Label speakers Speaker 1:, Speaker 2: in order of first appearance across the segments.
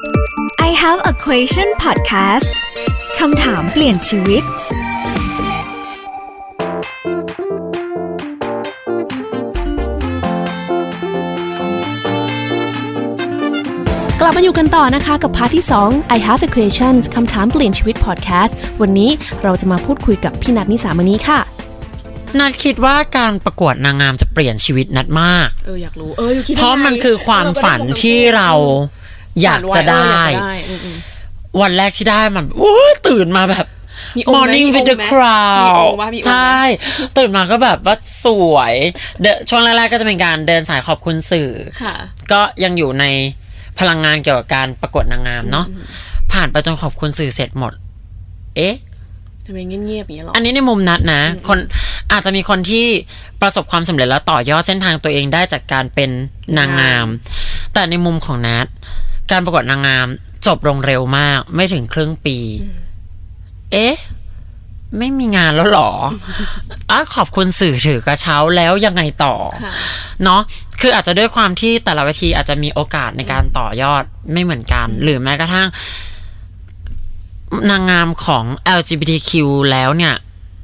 Speaker 1: I have a question podcast คำถามเปลี่ยนชีวิต
Speaker 2: กลับมาอยู่กันต่อนะคะกับพาร์ทที่ 2 I have a questions คำถามเปลี่ยนชีวิต podcast วันนี้เราจะมาพูดคุยกับพี่นัทนิสามณีค่ะ
Speaker 3: นัดคิดว่าการประกวดนางงามจะเปลี่ยนชีวิตนัดมาก
Speaker 2: เอออยากรู้ เออคิด
Speaker 3: เพราะมันคือความฝันที่เรา อยากจะได้ วันแรกที่ได้มันโอ้ยตื่นมาแบบ
Speaker 2: มีองค์ไหม
Speaker 3: Morning
Speaker 2: มี
Speaker 3: with
Speaker 2: อง
Speaker 3: the
Speaker 2: ค์ไหม
Speaker 3: crowd
Speaker 2: มีองค์ปะมีองค์ไหม
Speaker 3: ใช่ ตื่นมาก็แบบว่าสวย เดนช่วงแรกๆก็จะเป็นการเดินสายขอบคุณสื่อ
Speaker 2: ค่ะ
Speaker 3: ก็ยังอยู่ในพลังงานเกี่ยวกับการประกวดนางงามเนาะผ่านไปจนขอบคุณสื่อเสร็จหมด เอ๊ะ
Speaker 2: ทำไมเงียบๆอย่างเงี้ยหรอ
Speaker 3: อันนี้ในมุมนัดนะ คนอาจจะมีคนที่ประสบความสำเร็จแล้วต่อยอดเส้นทางตัวเองได้จากการเป็นนางงาม แต่ในมุมของนัด การประกวดนางงามจบลงเร็วมาก ไม่ถึงครึ่งปี เอ๊ะ ไม่มีงานแล้วเหรออะขอบคุณสื่อถือกระเช้าแล้วยังไงต่อ
Speaker 2: ค่ะ
Speaker 3: เนาะคืออาจจะด้วยความที่แต่ละเวทีอาจจะมีโอกาสในการต่อยอดไม่เหมือนกัน หรือแม้กระทั่ง นางงามของ LGBTQ แล้วเนี่ย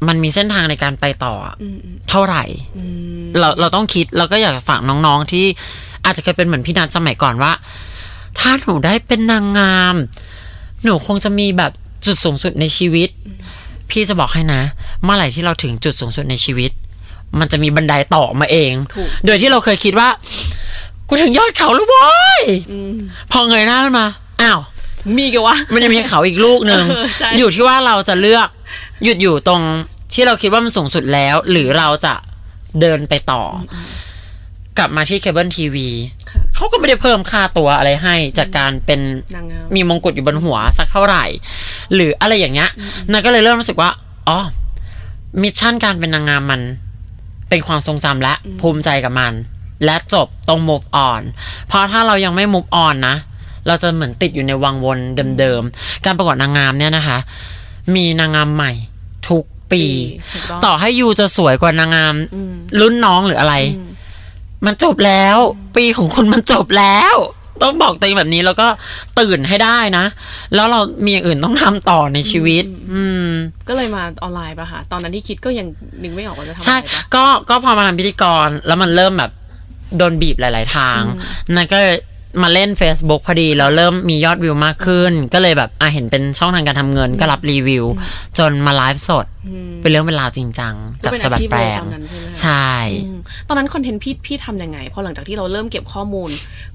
Speaker 3: มันมีเส้นทางในการไปต่ออเท่าไหร่ เราเราต้องคิด เราก็อยากฝากน้องๆที่อาจจะเคยเป็นเหมือนพี่นัทสมัยก่อนว่า ถ้าหนูได้เป็นนางงาม หนูคงจะมีแบบจุดสูงสุดในชีวิต พี่จะบอกให้นะ เมื่อไหร่ที่เราถึงจุดสูงสุดในชีวิต มันจะมีบันไดต่อมาเอง
Speaker 2: ถูก
Speaker 3: โดยที่เราเคยคิดว่า กูถึงยอดเขาแล้วเว้ยพอเงยหน้าขึ้นมา อ้าว
Speaker 2: มีกันวะ
Speaker 3: มันยังมีเขาอีกลูกหนึ่ง
Speaker 2: เออใช่
Speaker 3: อยู่ที่ว่าเราจะเลือก หยุดอยู่ตรงที่เราคิดว่ามันสูงสุดแล้ว หรือเราจะเดินไปต่อ อะกลับมาที่เคเบิลทีวี
Speaker 2: ค่ะ
Speaker 3: เขาก็ไม่ได้เพิ่มค่าตัวอะไรให้จากการเป็น
Speaker 2: นางงาม
Speaker 3: มีมงกุฎอยู่บนหัวสักเท่าไหร่ หรืออะไรอย่างเงี้ยนัทก็เลยเริ่มรู้สึกว่าอ๋อ mission การเป็นนางงามมัน เป็นความทรงจำและภูมิใจกับมัน และจบตรง move on เพราะถ้าเรายังไม่ move on นะ เราจะเหมือนติดอยู่ในวังวนเดิมๆ การประกวดนางงามเนี่ยนะคะ มีนางงามใหม่ทุกปี
Speaker 2: ถูกต้อง
Speaker 3: ต่อให้ยูจะสวยกว่านางงาม
Speaker 2: อืม
Speaker 3: รุ่นน้องหรืออะไร มันจบแล้ว ปีของคุณมันจบแล้ว ต้องบอกตัวเองแบบนี้แล้วก็ตื่นให้ได้นะ แล้วเรามีอย่างอื่นต้องทำต่อในชีวิต อืม
Speaker 2: ก็เลยมาออนไลน์ป่ะคะตอนนั้นที่คิดก็ยังนึกไม่ออกว่าจะทำอะ
Speaker 3: ใช่
Speaker 2: ไรป่ะ
Speaker 3: ก็ก็พอมาทำพิธีกรแล้วมันเริ่มแบบโดนบีบหลาย ๆ ทางนัทก็เลย มาเล่น Facebook พอดีแล้วเริ่มมียอดวิวมากขึ้น ก็เลยแบบอะเห็นเป็นช่องทางการทำเงินก็รับรีวิว จนมาไลฟ์สด เป็นเรื่องเป็นราวจริงจัง
Speaker 2: ก็
Speaker 3: กับ
Speaker 2: เป็น
Speaker 3: สะบัดแปรง
Speaker 2: อาชีพเลยตอนนั้นใช่ไหมคะ
Speaker 3: ใช่
Speaker 2: อืมตอนนั้นคอนเทนต์พี่พี่ทำยังไงพอหลังจากที่เราเริ่มเก็บข้อมูล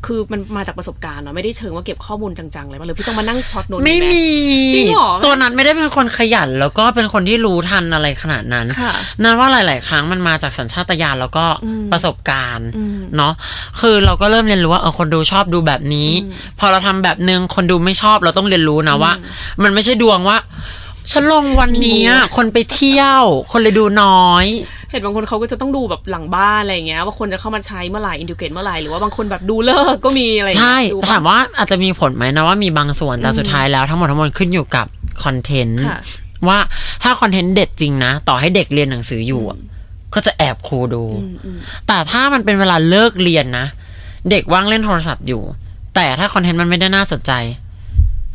Speaker 2: คือมันมาจากประสบการณ์เนาะไม่ได้เชิงว่าเก็บข้อมูลจังๆเลยป่ะหรือพี่ต้องมานั่ง short note
Speaker 3: ไม่มี
Speaker 2: จริงเหรอ
Speaker 3: ตัวนัทไม่ได้เป็นคนขยัน แล้วก็เป็นคนที่รู้ทันอะไรขนาดนั้น
Speaker 2: ค่ะ
Speaker 3: นัทว่าหลาย ๆ ครั้งมันมาจากสัญชาตญาณแล้วก็
Speaker 2: อืม
Speaker 3: ประสบการณ์
Speaker 2: อืม
Speaker 3: เนาะคือเราก็เริ่มเรียนรู้ว่าเออคนดูชอบดูแบบนี้ พอเราทำแบบนึงคนดูไม่ชอบเราต้องเรียนรู้นะว่า มันไม่ใช่ดวงว่าฉันลงวันนี้อะคนไปเที่ยว คนเลยดูน้อย
Speaker 2: เห็นบางคนเขาก็จะต้องดูแบบหลังบ้านอะไรอย่างเงี้ยว่าคนจะเข้ามาใช้เมื่อไหร่ engage เมื่อไหร่หรือว่าบางคนแบบดูฤกษ์ก็มีอะไรอย่างเงี้ยใช่ดู
Speaker 3: ถามว่าอาจจะมีผลไหมนะว่ามีบางส่วนแต่สุดท้ายแล้วทั้งหมดทั้งมวลขึ้นอยู่กับคอนเทนต์
Speaker 2: ค่ะ
Speaker 3: ว่าถ้าคอนเทนต์เด็ดจริงนะ ต่อให้เด็กเรียนหนังสืออยู่อะก็จะแอบครูดู แต่ถ้ามันเป็นเวลาเลิกเรียนนะ เด็กว่างเล่นโทรศัพท์อยู่ แต่ถ้าคอนเทนต์มันไม่ได้น่าสนใจ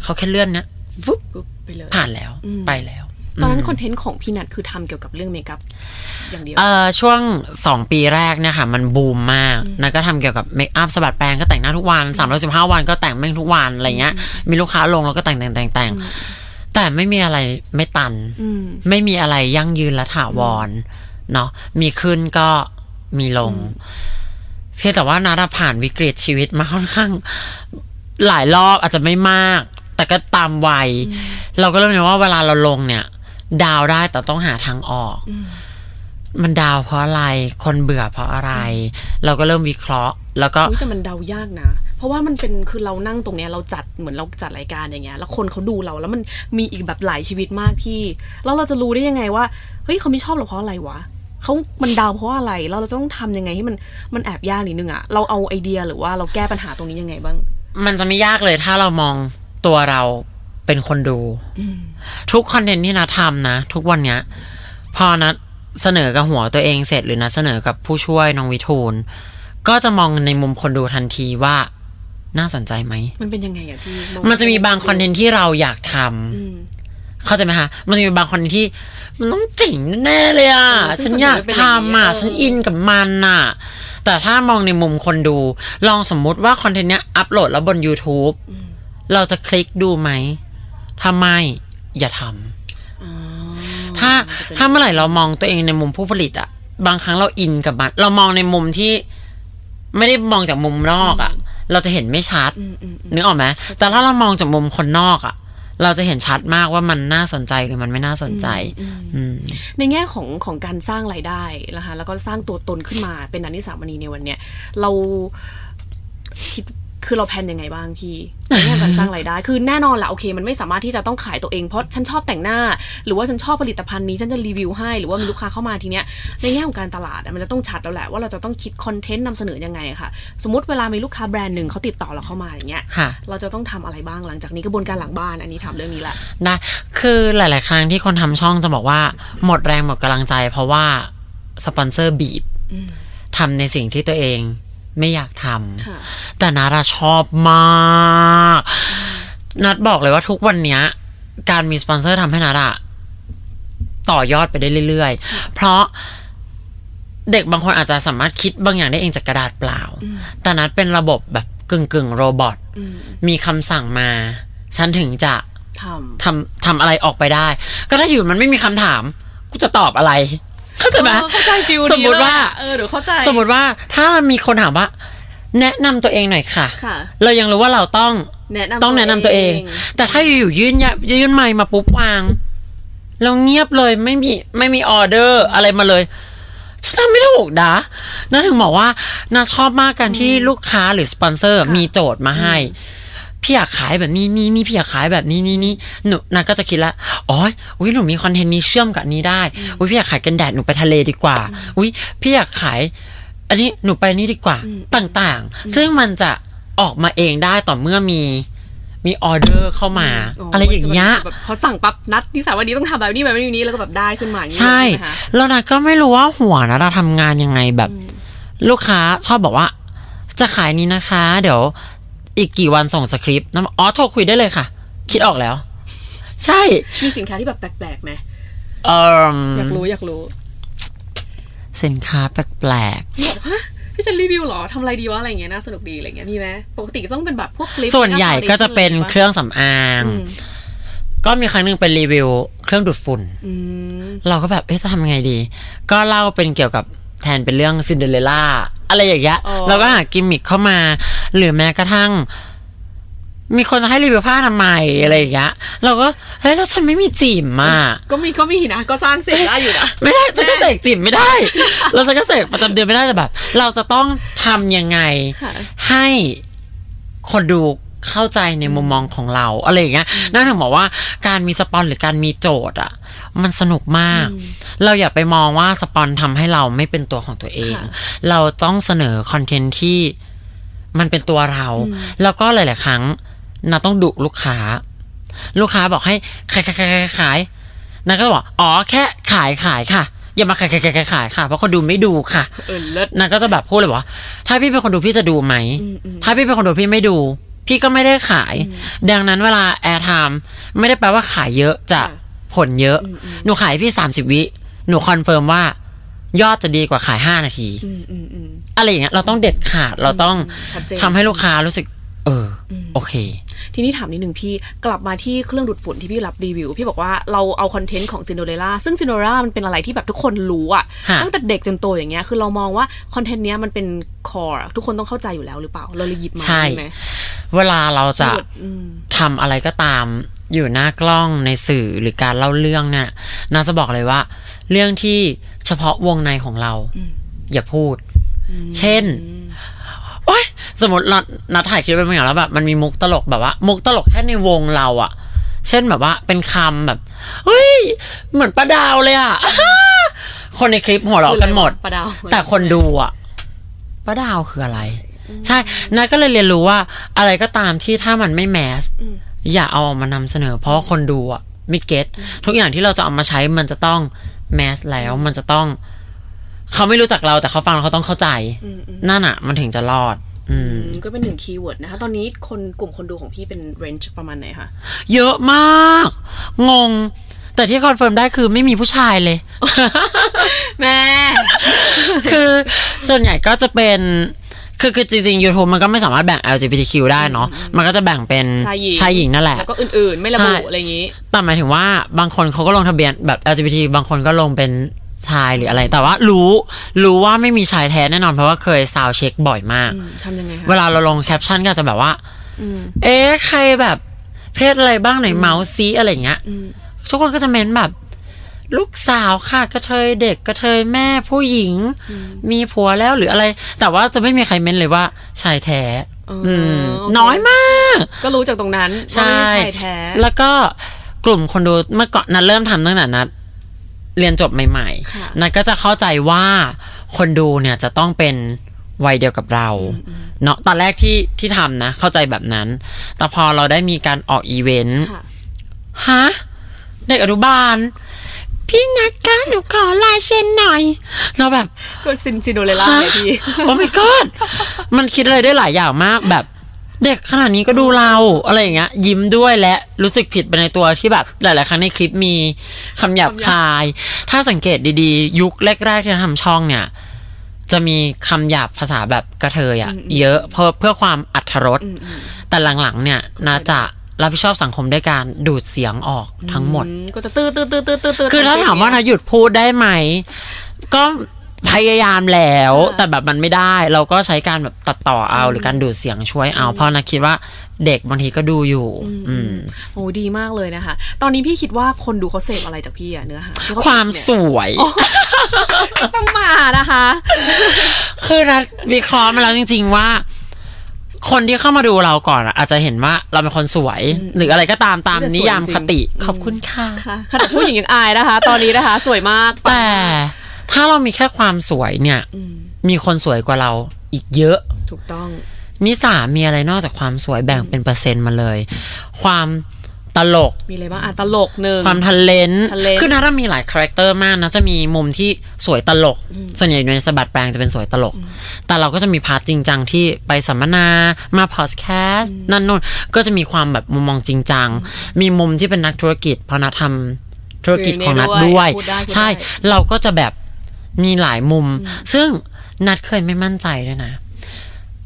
Speaker 3: เขาแค่เลื่อนนะฟึบ
Speaker 2: ปุ๊บไปเลย
Speaker 3: ผ่านแล้ว
Speaker 2: อืม
Speaker 3: ไปแล้ว
Speaker 2: ตอนนั้นคอนเทนต์ของพี่นัทคือทำเกี่ยวกับเรื่องเมคอัพอย่างเดียว
Speaker 3: เอ่อช่วงสองปีแรกเนี่ยค่ะ มันบูมมากนะก็ทำเกี่ยวกับเมคอัพสะบัดแปรงก็แต่งหน้าทุกวันสามร้อยสิบห้าวันก็แต่งแม่งทุกวันอะไรเงี้ย มีลูกค้าลงแล้วก็แต่งแต่งแต่งแต่งแต่ไม่มีอะไรไม่ตัน
Speaker 2: อืม
Speaker 3: ไม่มีอะไรยั่งยืนและถาวรเนาะมีขึ้นก็มีลงเพียงแต่ว่านาดาผ่านวิกฤตชีวิตมาค่อนข้าง หลายรอบอาจจะไม่มาก แต่ก็ตามวัย เราก็เริ่มเห็นว่าเวลาเราลงเนี่ย ดาวได้แต่ต้องหาทางออก มันดาวเพราะอะไร คนเบื่อเพราะอะไร เราก็เริ่มวิเคราะห์ แล้วก็
Speaker 2: อุ๊ยแต่มันเดายากนะเพราะว่ามันเป็นคือเรานั่งตรงเนี้ยเราจัดเหมือนเราจัดรายการอย่างเงี้ย แล้วคนเขาดูเราแล้วมันมีอีกแบบหลายชีวิตมากพี่ แล้วเราจะรู้ได้ยังไงว่าเฮ้ยเขาไม่ชอบเราเพราะอะไรวะ เขามันเดาวเพราะอะไรแล้วเราจะต้องทำยังไงให้มันมันแอบยากนิดนึงอะเราเอาไอเดียหรือว่าเราแก้ปัญหาตรงนี้ยังไงบ้าง
Speaker 3: มันจะไม่ยากเลยถ้าเรามองตัวเราเป็นคนดู ทุกคอนเทนต์ที่นาทำนะ ทุกวันเนี้ย พอนัดเสนอกับหัวตัวเองเสร็จหรือนัทเสนอกับผู้ช่วยน้องวิทูล ก็จะมองในมุมคนดูทันทีว่าน่าสนใจไหม
Speaker 2: มันเป็นยังไงอะพี่อง
Speaker 3: มันจะมีบางคอนเทนต์ที่เราอยากทำ
Speaker 2: อืม
Speaker 3: เข้าใจไหมคะมันจะมีบางคอนเทนต์ที่มันต้องเจ๋งแน่ๆเลยอะ
Speaker 2: เออซึ่งส่วนใหญ่เป็นอย่างนี้ ฉันอยาก
Speaker 3: ทำอะ
Speaker 2: เออ
Speaker 3: ฉันอินกับมันอะ แต่ถ้ามองในมุมคนดู ลองสมมุติว่าคอนเทนต์เนี้ยอัปโหลดแล้วบน YouTube เราจะคลิกดูไหมถ้าไม่อย่าทำ
Speaker 2: อ๋อ
Speaker 3: ถ้า
Speaker 2: มันจะเป็น
Speaker 3: ถ้าเมื่อไหร่เรามองตัวเองในมุมผู้ผลิตอะบางครั้งเราอินกับมันเรามองในมุมที่ไม่ได้มองจากมุมนอกอะเราจะเห็นไม่ชัด
Speaker 2: อืมอืมอืม
Speaker 3: นึกออกไหมแต่ถ้าเรามองจากมุมคนนอกอะ เราจะเห็นชัดมากว่ามันน่าสนใจหรือมันไม่น่าสนใจอืม
Speaker 2: ในแง่ของของการสร้างรายได้นะคะแล้วก็สร้างตัวตนขึ้นมาเป็นนันนิสามณีในวันเนี้ยเราคิด คือเราแพลนยังไงบ้างพี่ในแง่ของการสร้างรายได้ คือแน่นอนแหละโอเค มันไม่สามารถที่จะต้องขายตัวเองเพราะฉันชอบแต่งหน้า หรือว่าฉันชอบผลิตภัณฑ์นี้ฉันจะรีวิวให้ หรือว่ามีลูกค้าเข้ามาทีเนี้ยในแง่ของการตลาดอะมันจะต้องชัดแล้วแหละว่าเราจะต้องคิดคอนเทนต์นำเสนอยังไงอะค่ะ สมมติเวลามีลูกค้าแบรนด์หนึ่งเขาติดต่อเราเข้ามาอย่างเงี้ย
Speaker 3: ค่ะ
Speaker 2: เราจะต้องทำอะไรบ้างหลังจากนี้กระบวนการหลังบ้านอันนี้ถามเรื่องนี้แหละ
Speaker 3: ได้คือหลาย ๆ ครั้งที่คนทำช่องจะบอกว่าหมดแรงหมดกำลังใจ เพราะว่าสปอนเซอร์บีบ
Speaker 2: อืม
Speaker 3: ทำในสิ่งที่ตัวเอง ไม่อยากทำ
Speaker 2: ค่ะ
Speaker 3: แต่นัทอะชอบมาก นัทบอกเลยว่าทุกวันเนี้ย การมีสปอนเซอร์ทำให้นัทอะต่อยอดไปได้เรื่อยๆ เพราะเด็กบางคนอาจจะสามารถคิดบางอย่างได้เองจากกระดาษเปล่า แต่นัทเป็นระบบแบบกึ่งกึ่งๆ robot อื
Speaker 2: ม
Speaker 3: มีคำสั่งมา ฉันถึงจะ
Speaker 2: ทำ
Speaker 3: ทำทำอะไรออกไปได้ ก็ถ้าอยู่ๆ มันไม่มีคำถาม กูจะตอบอะไร เข้าใจไหม
Speaker 2: เออเข้าใจ feel
Speaker 3: สมมุติว่า
Speaker 2: เออเดี๋ยวเข้าใจ
Speaker 3: สมมติว่าถ้ามีคนถามว่า แนะนำตัวเองหน่อยค่ะ
Speaker 2: ค่ะ
Speaker 3: เรายังรู้ว่าเราต้อง
Speaker 2: แนะนำ
Speaker 3: ต้องแนะนำตัวเอง แต่ถ้าอยู่ๆยื่นยะยื่นไมค์มาปุ๊บวางเราเงียบเลยไม่มีไม่มีออเดอร์อะไรมาเลยฉันทำไม่ถูกนะนัทถึงบอกว่านัทชอบมากการที่ลูกค้าหรือสปอนเซอร์มีโจทย์มาให้ พี่อยากขายแบบนี้นี่นี่พี่อยากขายแบบนี้นี่นี่หนูนาก็จะคิดละอ๋ออุ้ยหนูมีคอนเทนต์นี้เชื่อมกับอันนี้ได้อุ้ยพี่อยากขายกันแดดหนูไปทะเลดีกว่า อุ้ยพี่อยากขาย อันนี้หนูไปนี่ดีกว่าต่างๆ ซึ่งมันจะออกมาเองได้ต่อเมื่อมีมีออเดอร์เข้ามา อะไรอย่างเงี้ย
Speaker 2: จะแบบพอสั่งปั๊บนัดนิสาวันนี้ต้องทำแบบนี้แบบนี้แบบนี้แล้วก็แบบได้ขึ้นมาอย่างนี้
Speaker 3: ใช่
Speaker 2: ไหมคะ
Speaker 3: แล้วนะก็ไม่รู้ว่าหัวนะเราทำงานยังไงแบบ ลูกค้าชอบบอกว่า จะขายนี้นะคะ เดี๋ยว อีกกี่วันส่งสคริปต์นะอ๋อโทรคุยได้เลยค่ะ คิดออกแล้ว ใช่
Speaker 2: มีสินค้าที่แบบแปลกๆไหม
Speaker 3: เออ
Speaker 2: อยากรู้อยากรู้
Speaker 3: สินค้าแปลก
Speaker 2: นี่แบบฮะพี่จะรีวิวเหรอทำอะไรดีวะอะไรเงี้ยน่าสนุกดีอะไรเงี้ยมีไหมปกติก็ต้องเป็นแบบพวกคลิป
Speaker 3: ๆส่วนใหญ่ก็จะเป็นเครื่องสำอาง
Speaker 2: อืม
Speaker 3: ก็มีครั้งหนึ่งเป็นรีวิวเครื่องดูดฝุ่น
Speaker 2: อืม
Speaker 3: เราก็แบบเอ๊ะจะทำไงดี ก็เล่าเป็นเกี่ยวกับ แทนเป็นเรื่องซินเดอเรลล่าอะไรอย่างเงี้ย
Speaker 2: อ๋อ
Speaker 3: เราก็หากิมมิคเข้ามา หรือแม้กระทั่ง มีคนจะให้รีวิวผ้าทำไมยอะไรอย่างเงี้ยเราก็เฮ้ยแล้วฉันไม่มีจิ๋มอะ
Speaker 2: ก็มีก็มีนะก็สร้างเสร็จได้อยู่นะ
Speaker 3: ไม่ได้ฉันก็เสกจิ๋มไม่ได้เราฉันก็เสกประจำเดือนไม่ได้แต่แบบ เราจะต้องทำยังไง
Speaker 2: ค่ะ
Speaker 3: ให้คนดู เข้าใจในมุมมองของเราอะไรอย่างเงี้ยนั่นถึงบอกว่าการมีสปอนหรือการมีโจทย์อะ มันสนุกมาก เราอย่าไปมองว่าสปอนทำให้เราไม่เป็นตัวของตัวเอง
Speaker 2: ค่ะ
Speaker 3: เราต้องเสนอคอนเทนต์ที่มันเป็นตัวเรา แล้วก็หลาย ๆ ครั้งเราต้องดุลูกค้า ลูกค้าบอกให้ขายขายขายขายขายนาก็บอกอ๋อแค่ขายขายค่ะอย่ามาขายขายขายขายขายค่ะเพราะคนดูไม่ดูค่ะ
Speaker 2: เออเลิศ
Speaker 3: นางก็จะแบบพูดเลยว่าถ้าพี่เป็นคนดูพี่จะดูไหม
Speaker 2: อืมอืม
Speaker 3: ถ้าพี่เป็นคนดูพี่ไม่ดู พี่ก็ไม่ได้ขาย ดังนั้นเวลา airtime ไม่ได้แปลว่าขายเยอะจะ
Speaker 2: ค่ะ
Speaker 3: ผลเยอะ
Speaker 2: อืมอืม
Speaker 3: หนูขายพี่สามสิบวิ หนู confirm ว่ายอดจะดีกว่าขายห้านาที
Speaker 2: อืมอืมอืม
Speaker 3: อะไรอย่างเงี้ยเราต้องเด็ดขาดเราต้อง
Speaker 2: ชัดเจน
Speaker 3: ทำให้ลูกค้ารู้สึก เอออโอเค
Speaker 2: ทีนี้ถามนิดนึงพี่กลับมาที่เครื่องดูดฝุ่นที่พี่รับรีวิว พี่บอกว่าเราเอาคอนเทนต์ของซินโดเรล่าซึ่งซินโดเรล่ามันเป็นอะไรที่แบบทุกคนรู้อะ
Speaker 3: ค่ะ
Speaker 2: ตั้งแต่เด็กจนโตอย่างเงี้ยคือเรามองว่าคอนเทนต์เนี้ยมันเป็นคอร์ทุกคนต้องเข้าใจอยู่แล้วหรือเปล่าเราเลยหยิบมา
Speaker 3: ใช่
Speaker 2: ไหม
Speaker 3: เวลาเราจะ
Speaker 2: อืม
Speaker 3: ทำอะไรก็ตามอยู่หน้ากล้องในสื่อหรือการเล่าเรื่องเนี่ยน่าจะบอกเลยว่า เรื่องที่เฉพาะวงในของเรา อย่าพูด เช่น โอ๊ยสมมติเรานัดถ่ายคลิปไปบางอย่างแล้วแบบมันมีมุกตลกแบบว่า มุกตลกแค่ในวงเราอะเช่นแบบว่าเป็นคำแบบเฮ้ย เหมือนป้าดาวเลยอะคนในคลิปหัวเราะกันหมด
Speaker 2: ป้าดาว
Speaker 3: แต่คนดูอะป้าดาวคืออะไร ใช่นัทก็เลยเรียนรู้ว่า อะไรก็ตามที่ถ้ามันไม่ mass
Speaker 2: อืม
Speaker 3: อย่าเอาออกมานำเสนอ เพราะว่าคนดูอะไม่ get ทุกอย่างที่เราจะเอามาใช้มันจะต้อง mass แล้วมันจะต้อง เขาไม่รู้จักเราแต่เขาฟังแล้วเขาต้องเข้าใจ
Speaker 2: อืมอืม
Speaker 3: นั่นอะมันถึงจะรอด อืม
Speaker 2: อืมก็เป็นหนึ่ง keyword นะคะ ตอนนี้คนกลุ่มคนดูของพี่เป็น range ประมาณไหนคะ
Speaker 3: เยอะมาก งง แต่ที่ confirm ได้คือไม่มีผู้ชายเลย
Speaker 2: แม่
Speaker 3: คือส่วนใหญ่ก็จะเป็น คือคือจริงๆ YouTube มันก็ไม่สามารถแบ่ง LGBTQ ได้เนาะ มันก็จะแบ่งเป็น
Speaker 2: ชายหญิง
Speaker 3: ชายหญิงนั่นแหละ
Speaker 2: แล้วก็อื่นๆ ไม่ระบุ
Speaker 3: ใช่
Speaker 2: อะไรอย่างนี้
Speaker 3: แต่หมายถึงว่าบางคนเขาก็ลงทะเบียนแบบ LGBT บางคนก็ลงเป็น ชายหรืออะไร แต่ว่ารู้รู้ว่าไม่มีชายแท้แน่นอนเพราะว่าเคย sound check บ่อยมาก
Speaker 2: อืมทำยังไงคะ
Speaker 3: เวลาเราลงแคปชั่นก็จะแบบว่า
Speaker 2: อืม
Speaker 3: เอ๊ะใครแบบเพศอะไรบ้างไหนเมาส์ซีอะไรอย่างเงี้ย
Speaker 2: อืม
Speaker 3: ทุกคนก็จะเม้นแบบ ลูกสาวค่ะกระเทยเด็กกระเทยแม่ผู้หญิง มีผัวแล้วหรืออะไร แต่ว่าจะไม่มีใครเม้นเลยว่าชายแท้
Speaker 2: เออ
Speaker 3: อืม
Speaker 2: โอเค
Speaker 3: น้อยมาก
Speaker 2: ก็รู้จากตรงนั้น
Speaker 3: ใช่
Speaker 2: ว่าไม่ใช่ชายแท้
Speaker 3: แล้วก็กลุ่มคนดูเมื่อก่อนนัดเริ่มทำตั้งแต่นัด เรียนจบใหม่
Speaker 2: ค่ะ
Speaker 3: ๆนัดก็จะเข้าใจว่าคนดูเนี่ยจะต้องเป็นวัยเดียวกับเราเนาะตอนแรกที่ที่ทำนะ เข้าใจแบบนั้น แต่พอเราได้มีการออกอีเวนต์
Speaker 2: ค่ะ
Speaker 3: ฮะเด็กอนุบาล พี่นัดคะหนูขอลายเซ็นหน่อย เราแบบ
Speaker 2: ก็ซินซิโนเรล่าเลยพี่
Speaker 3: โอ้ my god มันคิดอะไรได้หลายอย่างมากแบบ เด็กขนาดนี้ก็ดูเราอะไรอย่างเงี้ย ยิ้มด้วยและรู้สึกผิดไปในตัวที่แบบหลาย ๆ ครั้งในคลิปมีคำหยาบคาย ถ้าสังเกตดีๆ ยุคแรก ๆ ที่เราทำช่องเนี่ย จะมีคำหยาบภาษาแบบกระเทยอะเยอะเพื่อเพื่อความอัธรสแต่หลัง ๆ เนี่ยน่าจะรับผิดชอบสังคมด้วยการดูดเสียงออกทั้งหมด
Speaker 2: อืก็จะตื้อตื้อตื้อตื้อตื้อตื้อ
Speaker 3: คือถ้าถามว่านะหยุดพูดได้ไหม ก็ พยายามแล้ว แต่แบบมันไม่ได้ เราก็ใช้การแบบตัดต่อเอาหรือการดูดเสียงช่วยเอา เพราะนะคิดว่าเด็กบางทีก็ดูอยู่ อืม
Speaker 2: โอ้ดีมากเลยนะคะ ตอนนี้พี่คิดว่าคนดูเขาเสพอะไรจากพี่อะเนื้อหาที่เข
Speaker 3: ความ
Speaker 2: เสพ
Speaker 3: สวย
Speaker 2: เนี่ยต้องมานะคะ
Speaker 3: คือนะวิเคราะห์มาแล้วจริง ๆ ว่าคนที่เข้ามาดูเราก่อนอะอาจจะเห็นว่าเราเป็นคนสวย หรืออะไรก็ตามตาม
Speaker 2: แต่สวย
Speaker 3: นิยาม
Speaker 2: จริง
Speaker 3: คติ ขอบคุณค่ะ
Speaker 2: ค่ะขนาดผู้หญิงยังอายนะคะ ตอนนี้นะคะ สวยมาก
Speaker 3: แต่ ถ้าเรามีแค่ความสวยเนี่ย
Speaker 2: อืม
Speaker 3: มีคนสวยกว่าเราอีกเยอะ
Speaker 2: ถูกต้อง
Speaker 3: นิสามีอะไรนอกจากความสวยแบ่งเป็นเปอร์เซ็นต์มาเลย ความตลก
Speaker 2: มีอะไรบ้างอะตลกหนึ่ง
Speaker 3: ความทันเลน
Speaker 2: talent
Speaker 3: คือนาถ้ามีหลายคาแรคเตอร์มากนะจะมีมุมที่สวยตลก ส่วนใหญ่ในสะบัดแปรงจะเป็นสวยตลก แต่เราก็จะมี part จริงจังที่ไปสัมมนามาพอดแคสต์นั่นนู่นก็จะมีความแบบมุมมองจริงจัง มีมุมที่เป็นนักธุรกิจเพราะนัททำธุรกิจของนัทด้วย
Speaker 2: พูดได้พูดได้
Speaker 3: ใช่ เราก็จะแบบ มีหลายมุม ซึ่งนัทเคยไม่มั่นใจด้วยนะ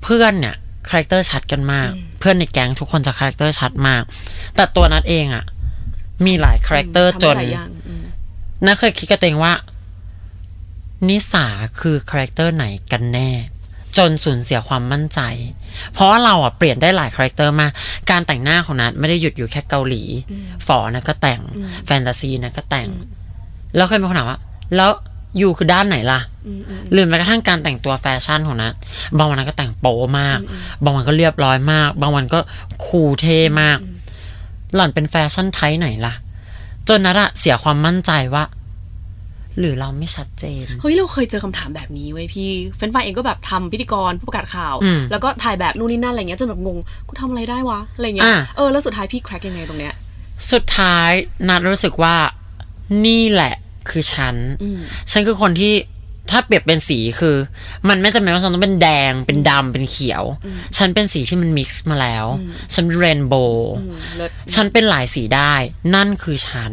Speaker 3: เพื่อนเนี่ยคาแรคเตอร์ชัดกันมาก เพื่อนในแก๊งทุกคนจะคาแรคเตอร์ชัดมาก แต่ตัวนัทเองอะมีหลายคาแรคเตอร์จน
Speaker 2: ทำได้หลายอย่างอืม
Speaker 3: นัทเคยคิดกับตัวเองว่า นิสาคือคาแรคเตอร์ไหนกันแน่ จนสูญเสียความมั่นใจ เพราะว่าเราอะเปลี่ยนได้หลายคาแรคเตอร์มากการแต่งหน้าของนัทไม่ได้หยุดอยู่แค่เกาหลี ฝอนัทก็แต่ง แฟนตาซีนัทก็แต่ง แล้วเคยมีคนถามว่าแล้ว you คือด้านไหนล่ะ
Speaker 2: อืมอืม
Speaker 3: หรือแม้กระทั่งการแต่งตัวแฟชั่นของนัทบางวันนัทก็แต่งโป๊มาก บางวันก็เรียบร้อยมาก บางวันก็ cool เท่มาก หล่อนเป็นแฟชั่น type ไหนล่ะ จนนัทอะเสียความมั่นใจว่า หรือเราไม่ชัดเจน
Speaker 2: เฮ้ย เราเคยเจอคำถามแบบนี้เว้ยพี่ เฟรนช์ฟรายเองก็แบบทำพิธีกรผู้ประกาศข่าว
Speaker 3: อืม
Speaker 2: แล้วก็ถ่ายแบบนู่นนี่นั่นอะไรเงี้ยจนแบบงงกูทำอะไรได้วะอะไรเงี้ย
Speaker 3: อะ
Speaker 2: เออแล้วสุดท้ายพี่ crack ยังไงตรงเนี้ย
Speaker 3: สุดท้ายนัทรู้สึกว่านี่แหละ คือฉัน
Speaker 2: อืม
Speaker 3: ฉันคือคนที่ถ้าเปรียบเป็นสีคือ มันไม่จำเป็นว่าฉันต้องเป็นแดงเป็นดำเป็นเขียว ฉันเป็นสีที่มัน mix มาแล้ว ฉัน rainbow
Speaker 2: อืมเลิศ
Speaker 3: ฉันเป็นหลายสีได้ นั่นคือฉัน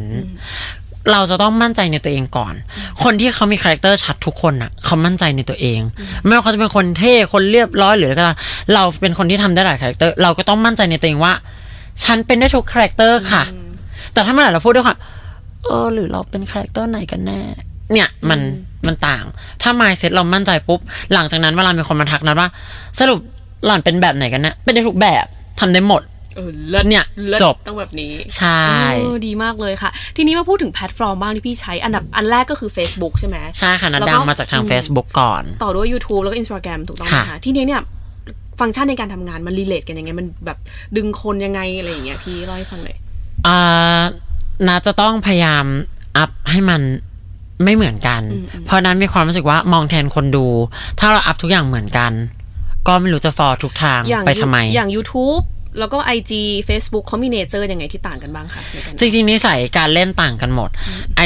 Speaker 3: เราจะต้องมั่นใจในตัวเองก่อน คนที่เขามีคาแรคเตอร์ชัดทุกคนอะ เขามั่นใจในตัวเอง ไม่ว่าเขาจะเป็นคนเท่คนเรียบร้อยหรืออะไรก็ตามเราเป็นคนที่ทำได้หลายคาแรคเตอร์เราก็ต้องมั่นใจในตัวเองว่า ฉันเป็นได้ทุกคาแรคเตอร์ค่ะ แต่ถ้าเมื่อไหร่เราพูดด้วยความ เออ หรือเราเป็นคาแรคเตอร์ไหนกันแน่ เนี่ยมันมันต่าง ถ้า mindset เรามั่นใจปุ๊บ หลังจากนั้นเวลามีคนมาทักนัทว่า สรุปหล่อนเป็นแบบไหนกันแน่เป็นได้ทุกแบบทำได้หมด
Speaker 2: เออเลิศ
Speaker 3: เนี่ยเลิ
Speaker 2: ศ
Speaker 3: จบ
Speaker 2: ต้องแบบนี้
Speaker 3: ใช่
Speaker 2: เออดีมากเลยค่ะ ทีนี้มาพูดถึงแพลตฟอร์มบ้างที่พี่ใช้อันดับอันแรกก็คือ Facebook ใช่ไหม
Speaker 3: ใช่ค่ะนัท
Speaker 2: แล้วก็
Speaker 3: ดังมาจากทาง
Speaker 2: อืม
Speaker 3: Facebook ก่อน
Speaker 2: ต่อด้วย YouTube แล้วก็ Instagram ถูกต้องไหม
Speaker 3: ค่ะ
Speaker 2: คะทีนี้เนี่ยฟังก์ชันในการทำงานมัน relate กันยังไง มันแบบดึงคนยังไงอะไรอย่างเงี้ยพี่เล่าให้ฟังหน่อย
Speaker 3: อ่า นัทจะต้องพยายามอัพให้มันไม่เหมือนกัน เพราะนัทมีความรู้สึกว่ามองแทนคนดู ถ้าเราอัพทุกอย่างเหมือนกัน ก็ไม่รู้จะ follow ทุกทาง
Speaker 2: อย่าง
Speaker 3: ไปทำไม
Speaker 2: อย่าง YouTube แล้วก็ IG Facebook เขามี nature ยังไงที่ต่างกันบ้างคะในการ
Speaker 3: จริงๆนิสัยการเล่นต่างกันหมด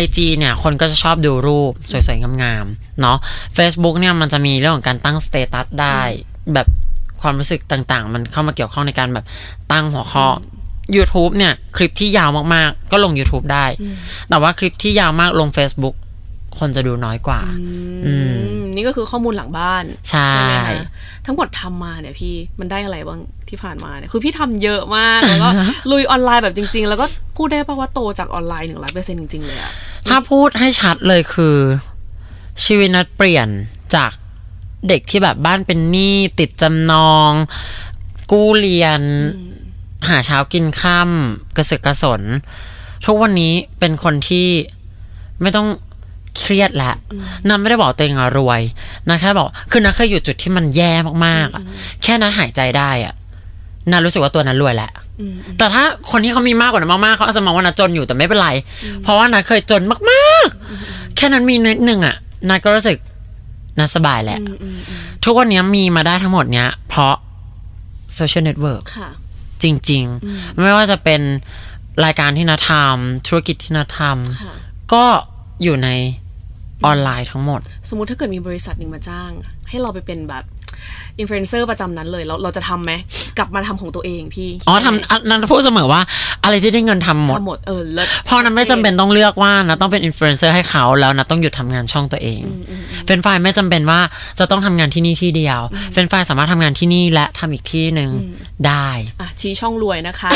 Speaker 3: IG เนี่ยคนก็จะชอบดูรูปสวยๆ งามๆ เนาะ Facebook เนี่ยมันจะมีเรื่องของการตั้งสเตตัสได้ แบบความรู้สึกต่างๆ มันเข้ามาเกี่ยวข้องในการแบบตั้งหัวข้ออ YouTube เนี่ย คลิปที่ยาวมากๆ ก็ลง YouTube ได้ แต่ว่าคลิปที่ยาวมากลง Facebook คนจะดูน้อยกว่า อืม
Speaker 2: อืมนี่ก็คือข้อมูลหลังบ้าน
Speaker 3: ใช่
Speaker 2: ไหมคะทั้งหมดทำมาเนี่ยพี่มันได้อะไรบ้างที่ผ่านมาเนี่ยคือพี่ทำเยอะมากแล้วก็ลุยออนไลน์แบบจริง ๆ แล้วก็พูดได้ป่าว่าโตจากออนไลน์หนึ่งร้อยเปอร์เซ็นต์จริง ๆ เลยอะ
Speaker 3: ถ้าพูดให้ชัดเลยคือ ชีวิตนัดเปลี่ยนจากเด็กที่แบบบ้านเป็นหนี้ติดจำนอง กู้เรียน หาเช้ากินค่ำกระสึกกระสน ทุกวันนี้เป็นคนที่ไม่ต้องเครียดแล้วนันไม่ได้บอกตัวเองอะรวยนะแค่บอก คือนันเคยอยู่จุดที่มันแย่มากๆอะแค่นั้นหายใจได้อะนันรู้สึกว่าตัวนั้นรวยแล้ว
Speaker 2: อืม
Speaker 3: แต่ถ้าคนที่เขามีมากกว่านั้นมากๆเขาอาจจะมองว่านัทจนอยู่แต่ไม่เป็นไร เพราะว่านัทเคยจนมากๆ แค่นั้นมีนิดหนึ่งอะนัทก็รู้สึกนัทสบายแหละ
Speaker 2: อืมอืมอืม
Speaker 3: ทุกวันนี้มีมาได้ทั้งหมดเนี้ย เพราะโซเชียลเน็ตเวิร์ก
Speaker 2: ค่ะ
Speaker 3: จริง ๆ ไม่ว่าจะเป็นรายการที่นัททำธุรกิจที่นัท
Speaker 2: ค่ะ
Speaker 3: ก็อยู่ในออนไลน์ทั้งหมด
Speaker 2: สมมุติถ้าเกิดมีบริษัทหนึ่งมาจ้าง ให้เราไปเป็นแบบ อินฟลูเอนเซอร์ประจำนั้นเลยเราเราจะทำไหมกลับมาทำของตัวเองพี่
Speaker 3: อ๋อทำอะนัทพูดเสมอว่า อะไรที่ได้เงินทำหมด
Speaker 2: ทำหมดเออเลิศ
Speaker 3: เพราะนั้นไม่จำเป็นต้องเลือกว่านัทต้องเป็นอินฟลูเอนเซอร์ให้เขาแล้วนัทต้องหยุดทำงานช่องตัวเองเฟรนช์ฟรายไม่จำเป็นว่าจะต้องทำงานที่นี่ที่เดียวเฟรนช์ฟรายสามารถทำงานที่นี่และทำอีกที่หนึ่งได้
Speaker 2: อะชี้ช่องรวยนะคะ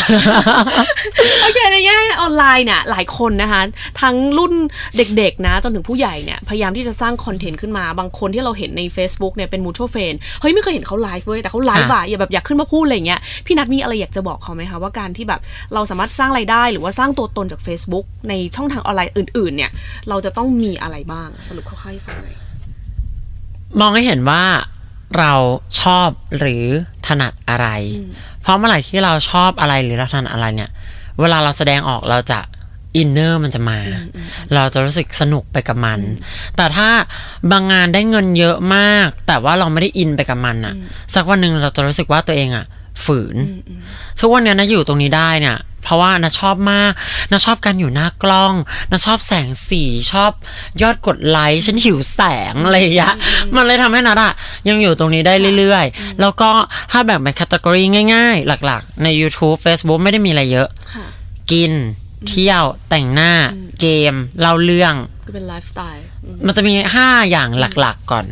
Speaker 2: โอเคในแง่ออนไลน์เนี่ยหลายคนนะคะ ทั้งรุ่นเด็กๆนะจนถึงผู้ใหญ่เนี่ยพยายามที่จะสร้างคอนเทนต์ขึ้นมาบางคนที่เราเห็นใน Facebook เนี่ยเป็น mutual friendเฮ้ยไม่เคยเห็นเขาไลฟ์เว้ยแต่เขาไลฟ์อะอย่าแบบอยากขึ้นมาพูดอะไรอย่างเงี้ยพี่นัทมีอะไรอยากจะบอกเขาไหมคะว่าการที่แบบเราสามารถสร้างรายได้ หรือว่าสร้างตัวตนจาก Facebook ในช่องทางออนไลน์อื่น ๆ เนี่ย เราจะต้องมีอะไรบ้างสรุปคร่าวๆให้ฟังหน่อย
Speaker 3: มองให้เห็นว่าเราชอบหรือถนัดอะไร เพราะเมื่อไหร่ที่เราชอบอะไรหรือเราถนัดอะไรเนี่ย เวลาเราแสดงออกเราจะ inner มันจะมา เราจะรู้สึกสนุกไปกับมัน แต่ถ้าบางงานได้เงินเยอะมาก แต่ว่าเราไม่ได้อินไปกับมันอะสักวันหนึ่งเราจะรู้สึกว่าตัวเองอะฝืนทุกวันเนี้ยนะอยู่ตรงนี้ได้เนี่ยเพราะว่านะชอบมากนะชอบการอยู่หน้ากล้องนะชอบแสงสีชอบยอดกดไลค์ฉันหิวแสงอะไรอย่างเงี้ยมันเลยทำให้นัดอะยังอยู่ตรงนี้ได้เรื่อยๆ แล้วก็ถ้าแบ่งเป็นแคตตากรีง่ายๆ หลักๆ ใน YouTube Facebook ไม่ได้มีอะไรเยอะ
Speaker 2: ค่ะ
Speaker 3: กิน เที่ยวแต่งหน้าเกมเล่าเรื่อง
Speaker 2: ก็เป็นไลฟ์สไตล์อืม
Speaker 3: มันจะมีห้าอย่างหลักๆก่อน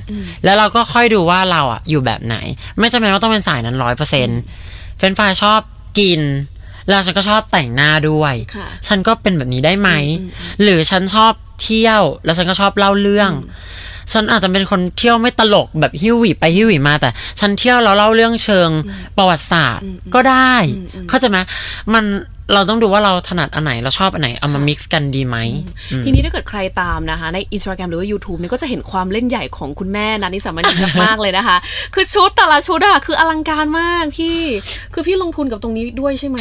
Speaker 3: แล้วเราก็ค่อยดูว่าเราอะอยู่แบบไหน ไม่จำเป็นว่าต้องเป็นสายนั้นร้อยเปอร์เซ็นต์เฟรนช์ฟรายชอบกินแล้วฉันก็ชอบแต่งหน้าด้วย
Speaker 2: ค่ะ
Speaker 3: ฉันก็เป็นแบบนี้ได้ไหม หรือฉันชอบเที่ยว แล้วฉันก็ชอบเล่าเรื่อง ฉันอาจจะเป็นคนเที่ยวไม่ตลกแบบฮิวหวีไปฮิวหวีมาแต่ ฉันเที่ยวแล้วเล่าเรื่องเชิงประวัติศาสตร์ก็ได้ เข้าใจไหมมันเราต้องดูว่าเราถนัดอันไหนเราชอบอันไหน เอามา mix กันดีไหมอืม
Speaker 2: ทีนี้ถ้าเกิดใครตามนะคะ ใน Instagram หรือว่า YouTube เนี่ยก็จะเห็นความเล่นใหญ่ของคุณแม่นันนิสามณีมากๆเลยนะคะ คือชุดแต่ละชุดอะคืออลังการมากพี่ คือพี่ลงทุนกับตรงนี้ด้วยใช่ไหม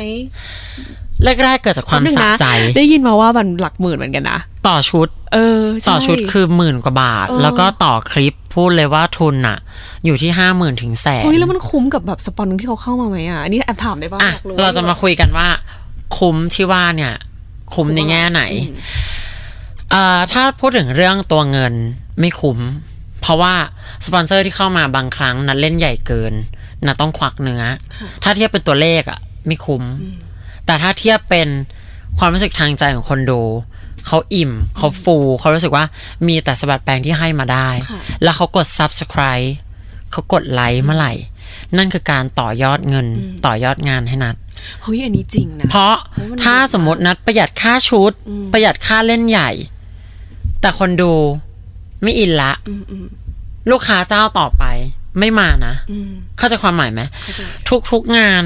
Speaker 3: แรกๆเกิดจากความ
Speaker 2: แป๊บนึง
Speaker 3: สะ
Speaker 2: นะ
Speaker 3: ใจ
Speaker 2: ได้ยินมาว่ามันหลักหมื่นเหมือนกันนะ
Speaker 3: ต่อชุด
Speaker 2: เออใต่
Speaker 3: อชุดคือหมื่นกว่าบาท
Speaker 2: เออ
Speaker 3: แล้วก็ต่อคลิปพูดเลยว่าทุนอะอยู่ที่ห้าหมื่นถึงแสน
Speaker 2: เฮ้ยแล้วมันคุ้มกับแบบสปอนนึงที่เขาเข้ามาไหมอะอันนี้แอบถามได้ป่ะ
Speaker 3: อะ
Speaker 2: อยก
Speaker 3: เราจะมาคุยกันว่า คุ้มที่ว่าเนี่ย คุ้มในแง่ไหนเอ่อถ้าพูดถึงเรื่องตัวเงินไม่คุ้ม เพราะว่าสปอนเซอร์ที่เข้ามาบางครั้งนัดเล่นใหญ่เกินนัดต้องควักเนื้อ ถ้าเทียบเป็นตัวเลขอะไม่คุ้ม แต่ถ้าเทียบเป็นความรู้สึกทางใจของคนดูเขาอิ่มเขาฟูเขารู้สึกว่ามีแต่สบัดแปลงที่ให้มาได้
Speaker 2: ค่ะ
Speaker 3: แล้วเขากด subscribe เขากดไลค์เมื่อไหร่ นั่นคือการต่อยอดเงินต่อยอดงานให้นัด
Speaker 2: เฮ้ยอันนี้จริงนะ
Speaker 3: เพราะ
Speaker 2: เฮ้ยมัน
Speaker 3: ถ้า
Speaker 2: เยอะมาก
Speaker 3: สมมตินัดประหยัดค่าชุด ประหยัดค่าเล่นใหญ่ แต่คนดูไม่อินละ
Speaker 2: อืมอืม
Speaker 3: ลูกค้าเจ้าต่อไป ไม่มานะ
Speaker 2: อืม
Speaker 3: เข้าใจความหมายไหม
Speaker 2: เข้าใจ
Speaker 3: ทุกๆงาน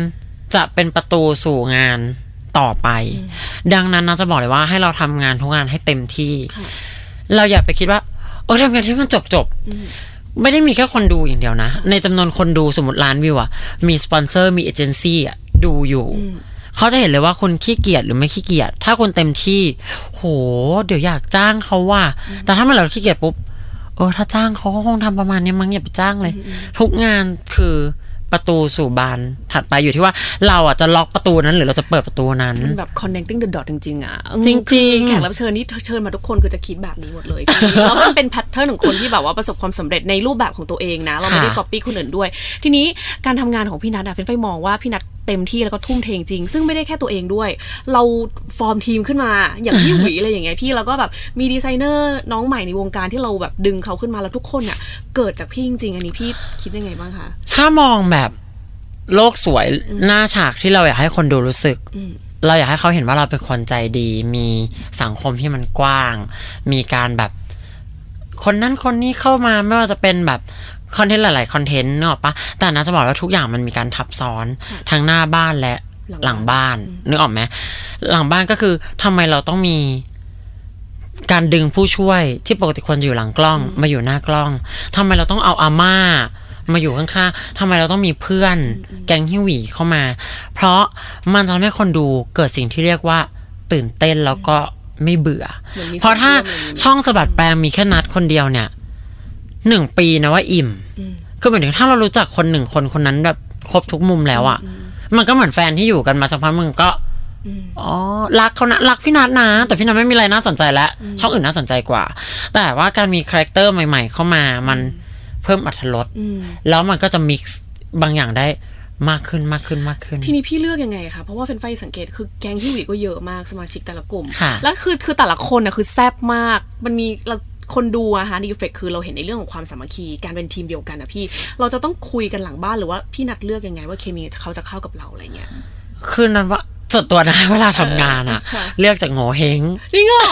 Speaker 3: จะเป็นประตูสู่งานต่อไป ดังนั้นนัทจะบอกเลยว่าให้เราทำงานทุกงานให้เต็มที่
Speaker 2: ค่ะ
Speaker 3: เราอย่าไปคิดว่าโอ้ทำงานที่มันจบจบๆไม่ได้มีแค่คนดูอย่างเดียวนะ ในจำนวนคนดูสมมติล้านวิวอะมีสปอนเซอร์มีเอเจนซี่อะดูอยู่เขาจะเห็นเลยว่าคุณขี้เกียจหรือไม่ขี้เกียจถ้าคุณเต็มที่ โห เดี๋ยวอยากจ้างเขาว่า แต่ถ้ามันเราขี้เกียจปุ๊บเออถ้าจ้างเขาก็คงทำประมาณเนี้ยมั้งอย่าไปจ้างเลย ทุกงานคือ ประตูสู่บานถัดไปอยู่ที่ว่าเราอะจะล็อกประตูนั้นหรือเราจะเปิดประตูนั้น
Speaker 2: มันแบบ connecting the dot จริงๆอะ
Speaker 3: จริงๆ
Speaker 2: คือแขกรับเชิญที่เชิญมาทุกคนคือจะคิดแบบนี้หมดเลยพี่แล้วมันเป็นแพทเทิร์นของคนที่แบบว่าประสบความสำเร็จในรูปแบบของตัวเองนะ เราไม่ได้
Speaker 3: ค่ะ
Speaker 2: ก๊อปปี้คนอื่นด้วย ทีนี้การทำงานของพี่นัทอะเฟรนช์ฟรายมองว่าพี่นัท เต็มที่แล้วก็ทุ่มเทจริง ซึ่งไม่ได้แค่ตัวเองด้วย เราฟอร์มทีมขึ้นมา อย่างพี่หวีอะไรอย่างเงี้ยพี่แล้วก็แบบมีดีไซเนอร์น้องใหม่ในวงการที่เราแบบดึงเขาขึ้นมาแล้วทุกคนอะเกิดจากพี่จริงๆอันนี้พี่คิดยังไงบ้างคะ
Speaker 3: ถ้ามองแบบโลกสวยหน้าฉากที่เราอยากให้คนดูรู้สึก
Speaker 2: อืม
Speaker 3: เราอยากให้เขาเห็นว่าเราเป็นคนใจดี มีสังคมที่มันกว้าง มีการแบบ คนนั้นคนนี้เข้ามาไม่ว่าจะเป็นแบบ คอนเทนต์หลายๆคอนเทนต์เนกอะปะแต่นะจะบอกว่าทุกอย่างมันมีการทับซ้อนทั้งหน้าบ้านและ
Speaker 2: หลัง
Speaker 3: หลังบ้าน
Speaker 2: อืม
Speaker 3: นึกออกไหมหลังบ้านก็คือทำไมเราต้องมีการดึงผู้ช่วยที่ปกติควรจะอยู่หลังกล้อง มาอยู่หน้ากล้องทำไมเราต้องเอาอาม่า มาอยู่ข้างๆทำไมเราต้องมีเพื่อน แก๊งฮิวหวีเข้ามา เพราะมันจะทำให้คนดูเกิดสิ่งที่เรียกว่า ตื่นเต้นแล้วก็ไม่เบื่อ
Speaker 2: หมือนมี
Speaker 3: เพราะถ้า
Speaker 2: ส่วนร่วมอะไรอย่างงี้
Speaker 3: ช่องสะบัดแปลงมีแค่นัดคนเดียวเนี่ย หนึ่งปีนะว่าอิ่ม
Speaker 2: อืม
Speaker 3: คือหมายถึงถ้าเรารู้จักคนหนึ่งคนคนนั้นแบบครบทุกมุมแล้วอะ่ะ มันก็เหมือนแฟนที่อยู่กันมาสักพักมึงก็
Speaker 2: อืม
Speaker 3: อ๋อรักเขานะรักพี่นัทนะ แต่พี่นัทไม่มีอะไรน่าสนใจแล้วช่องอื่นน่าสนใจกว่า แต่ว่าการมี character ใหม่ ๆ เข้ามามันเพิ่มอรรถรส
Speaker 2: อืม
Speaker 3: แล้วมันก็จะ mix บางอย่างได้มากขึ้นมากขึ้นมากขึ้น
Speaker 2: ทีนี้พี่เลือกยังไงคะเพราะว่าเฟนไฟสังเกตคือแก๊งหิ้วหวี็เยอะมากสมาชิกแต่ละกลุ่ม
Speaker 3: ค่ะ
Speaker 2: แล้วคือคือแต่ละคนน่ะคือแซบมาก มันมีเรา คนดูอะฮะดีเฟกคือเราเห็นในเรื่องของความสามัคคีการเป็นทีมเดียวกันอะพี่ เราจะต้องคุยกันหลังบ้านหรือว่าพี่นัทเลือกยังไง ว่าเคมีเขาจะเข้ากับเราอะไรเงี้ย
Speaker 3: คือนั้นว่าส่วนตัวนะเวลาทำงานอะ
Speaker 2: ค่ะ
Speaker 3: เลือกจากโง่เฮง
Speaker 2: จริงเหรอ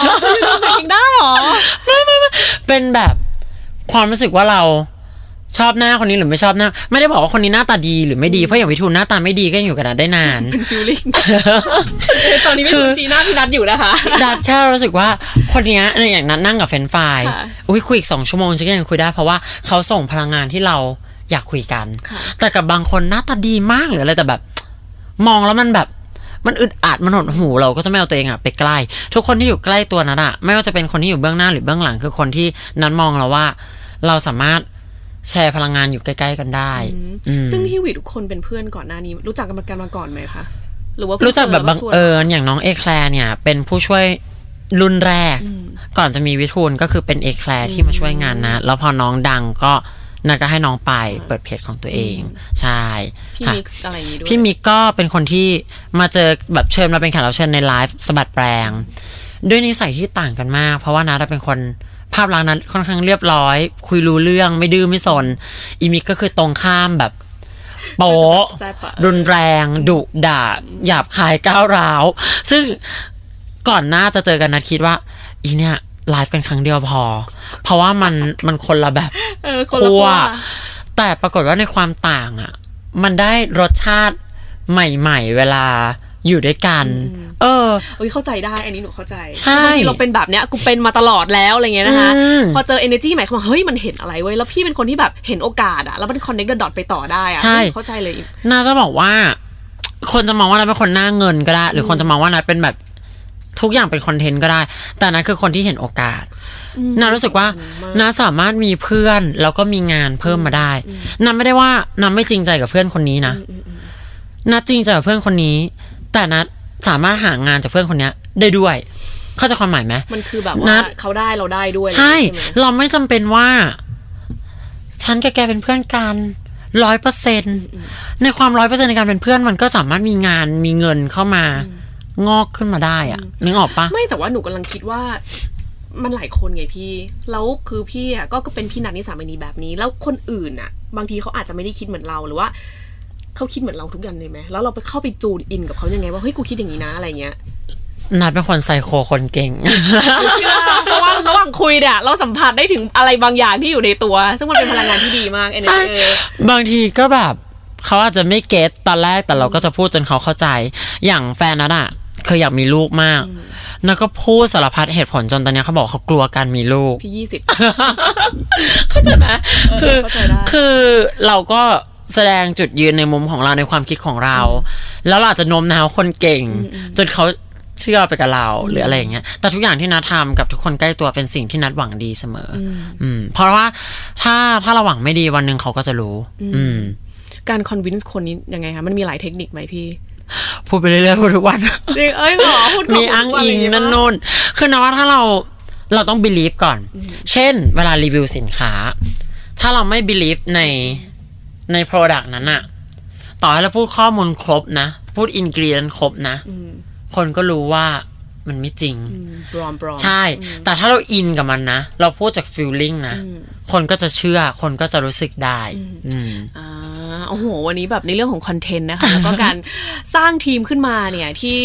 Speaker 2: จริงได้เหรอ
Speaker 3: เป็นแบบความรู้สึกว่าเรา ชอบหน้าคนนี้หรือไม่ชอบหน้า ไม่ได้บอกว่าคนนี้หน้าตาดีหรือไม่ดีเพราะอย่างวิทูลหน้าตาไม่ดีก็ยังอยู่กันได้นาน
Speaker 2: เป็นฟิลลิ่งตอนนี้ไม่
Speaker 3: คือ
Speaker 2: รู้ชี้หน้าพี่นัดอยู่นะคะ
Speaker 3: ดัดแค่รู้สึกว่าคนเนี้ยเนี่ยอย่างนั้นนั่งกับเฟรนช์ฟราย
Speaker 2: ค่ะ
Speaker 3: อุ้ยคุยอีกสองชั่วโมงฉันก็ยังคุยได้เพราะว่าเขาส่งพลังงานที่เราอยากคุยกัน
Speaker 2: ค่ะ
Speaker 3: แต่กับบางคนหน้าตาดีมากหรืออะไรแต่แบบ มองแล้วมันแบบมันอึดอัดมันหดหูเราก็จะไม่เอาตัวเองอะไปใกล้ ทุกคนที่อยู่ใกล้ตัวนัดอะไม่ว่าจะเป็นคนที่อยู่เบื้องหน้าหรือเบื้องหลังคือคนที่นัดมองเราว่า เราสามารถ แชร์พลังงานอยู่ใกล้ ๆ กันได้อืม
Speaker 2: ซึ่งฮิวิทุกคนเป็นเพื่อนก่อนหน้านี้ รู้จักกันมากันมาก่อนไหมคะหรือว่า
Speaker 3: รู้จักแบบบัง
Speaker 2: ชวน
Speaker 3: เอิญอย่างน้องเอแคลร์เนี่ย เป็นผู้ช่วยรุ่นแรก ก่อนจะมีวิทูลก็คือเป็นเอแคลร์ที่มาช่วยงานนะ แล้วพอน้องดังก็นันก็ให้น้องไปเปิดเพจของตัวเอง ใช่
Speaker 2: พี่
Speaker 3: ค่ะ
Speaker 2: มิกซ์อะไรอย่างนี้ด้วย
Speaker 3: พี่มิกก็เป็นคนที่มาเจอแบบเชิญมาเป็นแขกรับเชิญในไลฟ์สะบัดแปลง ด้วยนิสัยที่ต่างกันมาก เพราะว่านัทเป็นคน ภาพลักษณ์นั้นค่อนข้างเรียบร้อย คุยรู้เรื่องไม่ดื้อไม่สน อีมิกก็คือตรงข้ามแบบโป๊ะ
Speaker 2: แซ่บอะ
Speaker 3: รุนแรง ดุด่า หยาบคายก้าวร้าว ซึ่งก่อนหน้าจะเจอกันนัดคิดว่า อีเนี่ยไลฟ์กันครั้งเดียวพอ เพราะว่ามันมันคนละแบบ
Speaker 2: เออคนละ
Speaker 3: คั่ว
Speaker 2: ขั้ว
Speaker 3: แต่ปรากฏว่าในความต่างอะ มันได้รสชาติใหม่ ๆ เวลา อยู่ด้วยกัน เออ
Speaker 2: เอ้ยเข้าใจได้ อันนี้หนูเข้าใจ
Speaker 3: ใช่
Speaker 2: บางทีเราเป็นแบบเนี้ยกูเป็นมาตลอดแล้วอะไรเงี้ยนะคะ
Speaker 3: อืม
Speaker 2: พอเจอ energy ใหม่เข้ามาเฮ้ยมันเห็นอะไรเว้ยแล้วพี่เป็นคนที่แบบเห็นโอกาสอะแล้วมัน connect the dot ไปต่อได้อะ
Speaker 3: ใช่
Speaker 2: เฮ้ยเข้าใจเลย
Speaker 3: น่าจะบอกว่า คนจะมองว่านัทเป็นคนหน้าเงินก็ได้ หรือคนจะมองว่านัทเป็นแบบทุกอย่างเป็นคอนเทนต์ก็ได้ แต่นัทคือคนที่เห็นโอกาสนารู้สึกว่านาสามารถมีเพื่อนแล้วก็มีงานเพิ่มมาได้นาไม่ได้ว่านาไม่จริงใจกับเพื่อนคนนี้นะนาจริงใจกับเพื่อนคนนี้ แต่นาสามารถหางานจากเพื่อนคนเนี้ย ได้ด้วย เข้าใจความหมายไหม
Speaker 2: มันคือแบบ
Speaker 3: นั
Speaker 2: ว่า
Speaker 3: ด
Speaker 2: เขาได้เราได้ด้วย
Speaker 3: ใช่
Speaker 2: ไหม
Speaker 3: เราไม่จำเป็นว่า ฉันกับแกเป็นเพื่อนกันร้อยเปอร์เซ็นในความร้อยเปอร์เซ็นในการเป็นเพื่อนมันก็สามารถมีงานมีเงินเข้ามางอกขึ้นมาได้อะนึกออกปะ
Speaker 2: ไม่แต่ว่าหนูกำลังคิดว่ามันหลายคนไงพี่ แล้วคือพี่อะก็ก็เป็นพี่นัทนิสามณีแบบนี้ แล้วคนอื่นอะบางทีเขาอาจจะไม่ได้คิดเหมือนเราหรือว่า เขาคิดเหมือนเราทุกอย่างเลยไหมแล้วเราไปเข้าไปจูนอินกับเขายังไงว่าเฮ้ยกูคิดอย่างนี้นะอะไรเงี้ย
Speaker 3: นัดเป็นคนไซโคคนเก่ง
Speaker 2: เชื่อเพราะว่าระหว่างคุยเนี่ยเราสัมผัสได้ถึงอะไรบางอย่างที่อยู่ในตัว ซึ่งมันเป็นพลังงานที่ดีมาก
Speaker 3: ใช่
Speaker 2: energy
Speaker 3: บางทีก็แบบเขาอาจจะไม่เก็ตตอนแรกแต่เราก็จะพูดจนเขาเข้าใจ อย่างแฟนนัดอะเคยอยากมีลูกมากแล้วก็พูดสารพัดเหตุผลจนตอนเนี้ยเขาบอกเขากลัวการมีลูก
Speaker 2: พี่ยี่สิบ
Speaker 3: เข้าใจไหมคือ
Speaker 2: เข้าใจได้
Speaker 3: คือเราก็ แสดงจุดยืนในมุมของเราในความคิดของเรา แล้วเราอาจจะโน้มน้าวคนเก่ง จนเขาเชื่อไปกับเราหรืออะไรอย่างเงี้ย แต่ทุกอย่างที่นัดทำกับทุกคนใกล้ตัวเป็นสิ่งที่นัดหวังดีเสมอออืม เพราะว่าถ้าถ้าเราหวังไม่ดีวันหนึ่งเขาก็จะรู้ อืม
Speaker 2: การคอนวินส์คนนี้ยังไงคะมันมีหลายเทคนิคไหมพี่
Speaker 3: พูดไปเรื่อยๆพูดทุกวัน
Speaker 2: จริงเอ้ยเหรอพูดก่น
Speaker 3: มีอ้างอิงนั่นนู่นคือนะว่าถ้าเราเราต้อง believe ก่อน เช่น เวลารีวิวสินค้า ถ้าเราไม่ believe ใน ใน product นั้นอะต่อให้เราพูดข้อมูลครบนะ พูด ingredient ครบนะ คนก็รู้ว่ามันไม่จริง
Speaker 2: ปลอมปลอม
Speaker 3: ใช่ แต่ถ้าเราอินกับมันนะ เราพูดจาก feeling นะ คนก็จะเชื่อ คนก็จะรู้สึกได้อืม
Speaker 2: อ่าโอ้โห วันนี้แบบในเรื่องของ content นะคะ แล้วก็การสร้างทีมขึ้นมาเนี่ยที่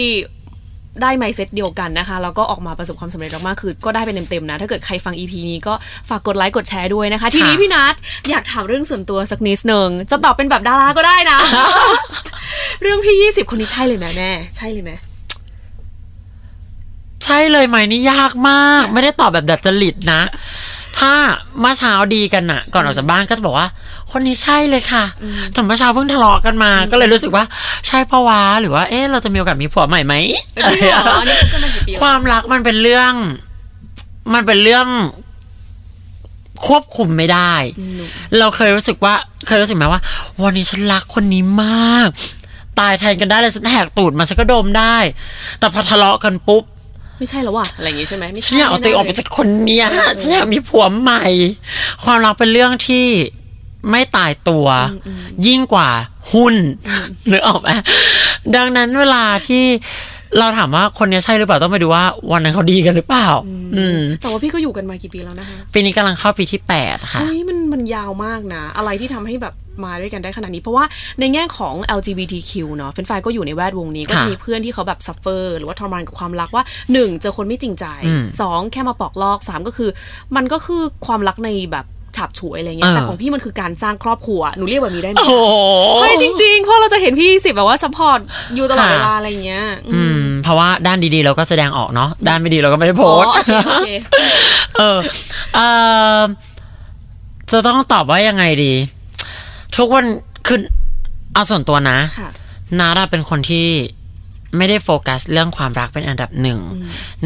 Speaker 2: ได้ mindset เดียวกันนะคะ แล้วก็ออกมาประสบความสำเร็จมากๆคือ ก็ได้ไปเต็มๆนะ ถ้าเกิดใครฟัง EP นี้ก็ฝากกดไลค์กดแชร์ด้วยนะคะ ทีนี้พี่นัทอยากถามเรื่องส่วนตัวสักนิดนึงจะตอบเป็นแบบดาราก็ได้นะ เรื่องพี่ยี่สิบคนนี้ใช่เลยไหมแม่ใช่เลยไหม
Speaker 3: ใช่เลยไหมนี่ยากมาก ไม่ได้ตอบแบบดัดจริตนะ ถ้าเมื่อเช้าดีกันน่ะก่อนออกจากบ้านก็จะบอกว่า คนนี้ใช่เลยค่ะแต่เมื่อเช้าเพิ่งทะเลาะกันมา ก็เลยรู้สึกว่าใช่ปะวะหรือว่า เอ๊ะเราจะมีโอกาสมีผัวใหม่ไหม
Speaker 2: จริงเหรออันนี้คบกันมากี่ปีแล้ว
Speaker 3: ความรักมันเป็นเรื่อง มันเป็นเรื่อง ควบคุมไม่ได้ เราเคยรู้สึกว่า เคยรู้สึกไหมว่า วันนี้ฉันรักคนนี้มาก ตายแทนกันได้เลยฉันแหกตูดมาฉันก็ดมได้ แต่พอทะเลาะกันปุ๊บ
Speaker 2: ไม่ใช่แล้วว่ะอะไรอย่างงี้ใช่ไหมไม่
Speaker 3: ฉั
Speaker 2: ใช่
Speaker 3: นอยากเอาตัวเองออกไปจากคนเนี้ยฉันอยากมีผัวใหม่ ความรักเป็นเรื่องที่ไม่ตายตัว ยิ่งกว่าหุ้นนึกออกไหมดังนั้นเวลาที่เราถามว่าคนเนี้ยใช่หรือเปล่าต้องไปดูว่า วันนั้นเขาดีกันหรือเปล่า อืม
Speaker 2: แต่ว่าพี่ก็อยู่กันมากี่ปีแล้วนะคะ
Speaker 3: ปีนี้กำลังเข้าปีที่แปดค่ะ
Speaker 2: เฮ้ยมันมัน ยาวมากนะ อะไรที่ทำให้แบบมาด้วยกันได้ขนาดนี้ เพราะว่าในแง่ของ LGBTQ เนาะเฟนไฟก็อยู่ในแวดวงนี้ ก็จะ
Speaker 3: ค่ะ
Speaker 2: มีเพื่อนที่เขาแบบ suffer หรือว่าทรมานกับความรักว่าหนึ่งเจอคนไม่จริงใจ
Speaker 3: อืม
Speaker 2: สองแค่มาปอกลอกสามก็คือ มันก็คือความรักในแบบฉาบฉวยอะไรเงี้ย
Speaker 3: เออ
Speaker 2: แต่ของพี่มันคือการสร้างครอบครัวหนูเรียกแบบนี้ได้ไหม
Speaker 3: โอ้โห
Speaker 2: เฮ้ยจริงๆเพราะเราจะเห็นพี่สิบแบบว่า support อยู่ตลอด
Speaker 3: ค่ะ
Speaker 2: เวลาอะไรเงี้ยอื
Speaker 3: อื
Speaker 2: ม
Speaker 3: มเพราะว่าด้านดีๆเราก็แสดงออกเนาะด้านไม่ดีเราก็ไม่ได้โพ
Speaker 2: อ๋อ
Speaker 3: สต์
Speaker 2: โอเคโอเค
Speaker 3: เออเออ จะต้องตอบว่ายังไงดี ทุกวันคือเอาส่วนตัวนะ
Speaker 2: ค่ะ
Speaker 3: นาราเป็นคนที่ไม่ได้โฟกัสเรื่องความรักเป็นอันดับหนึ่ง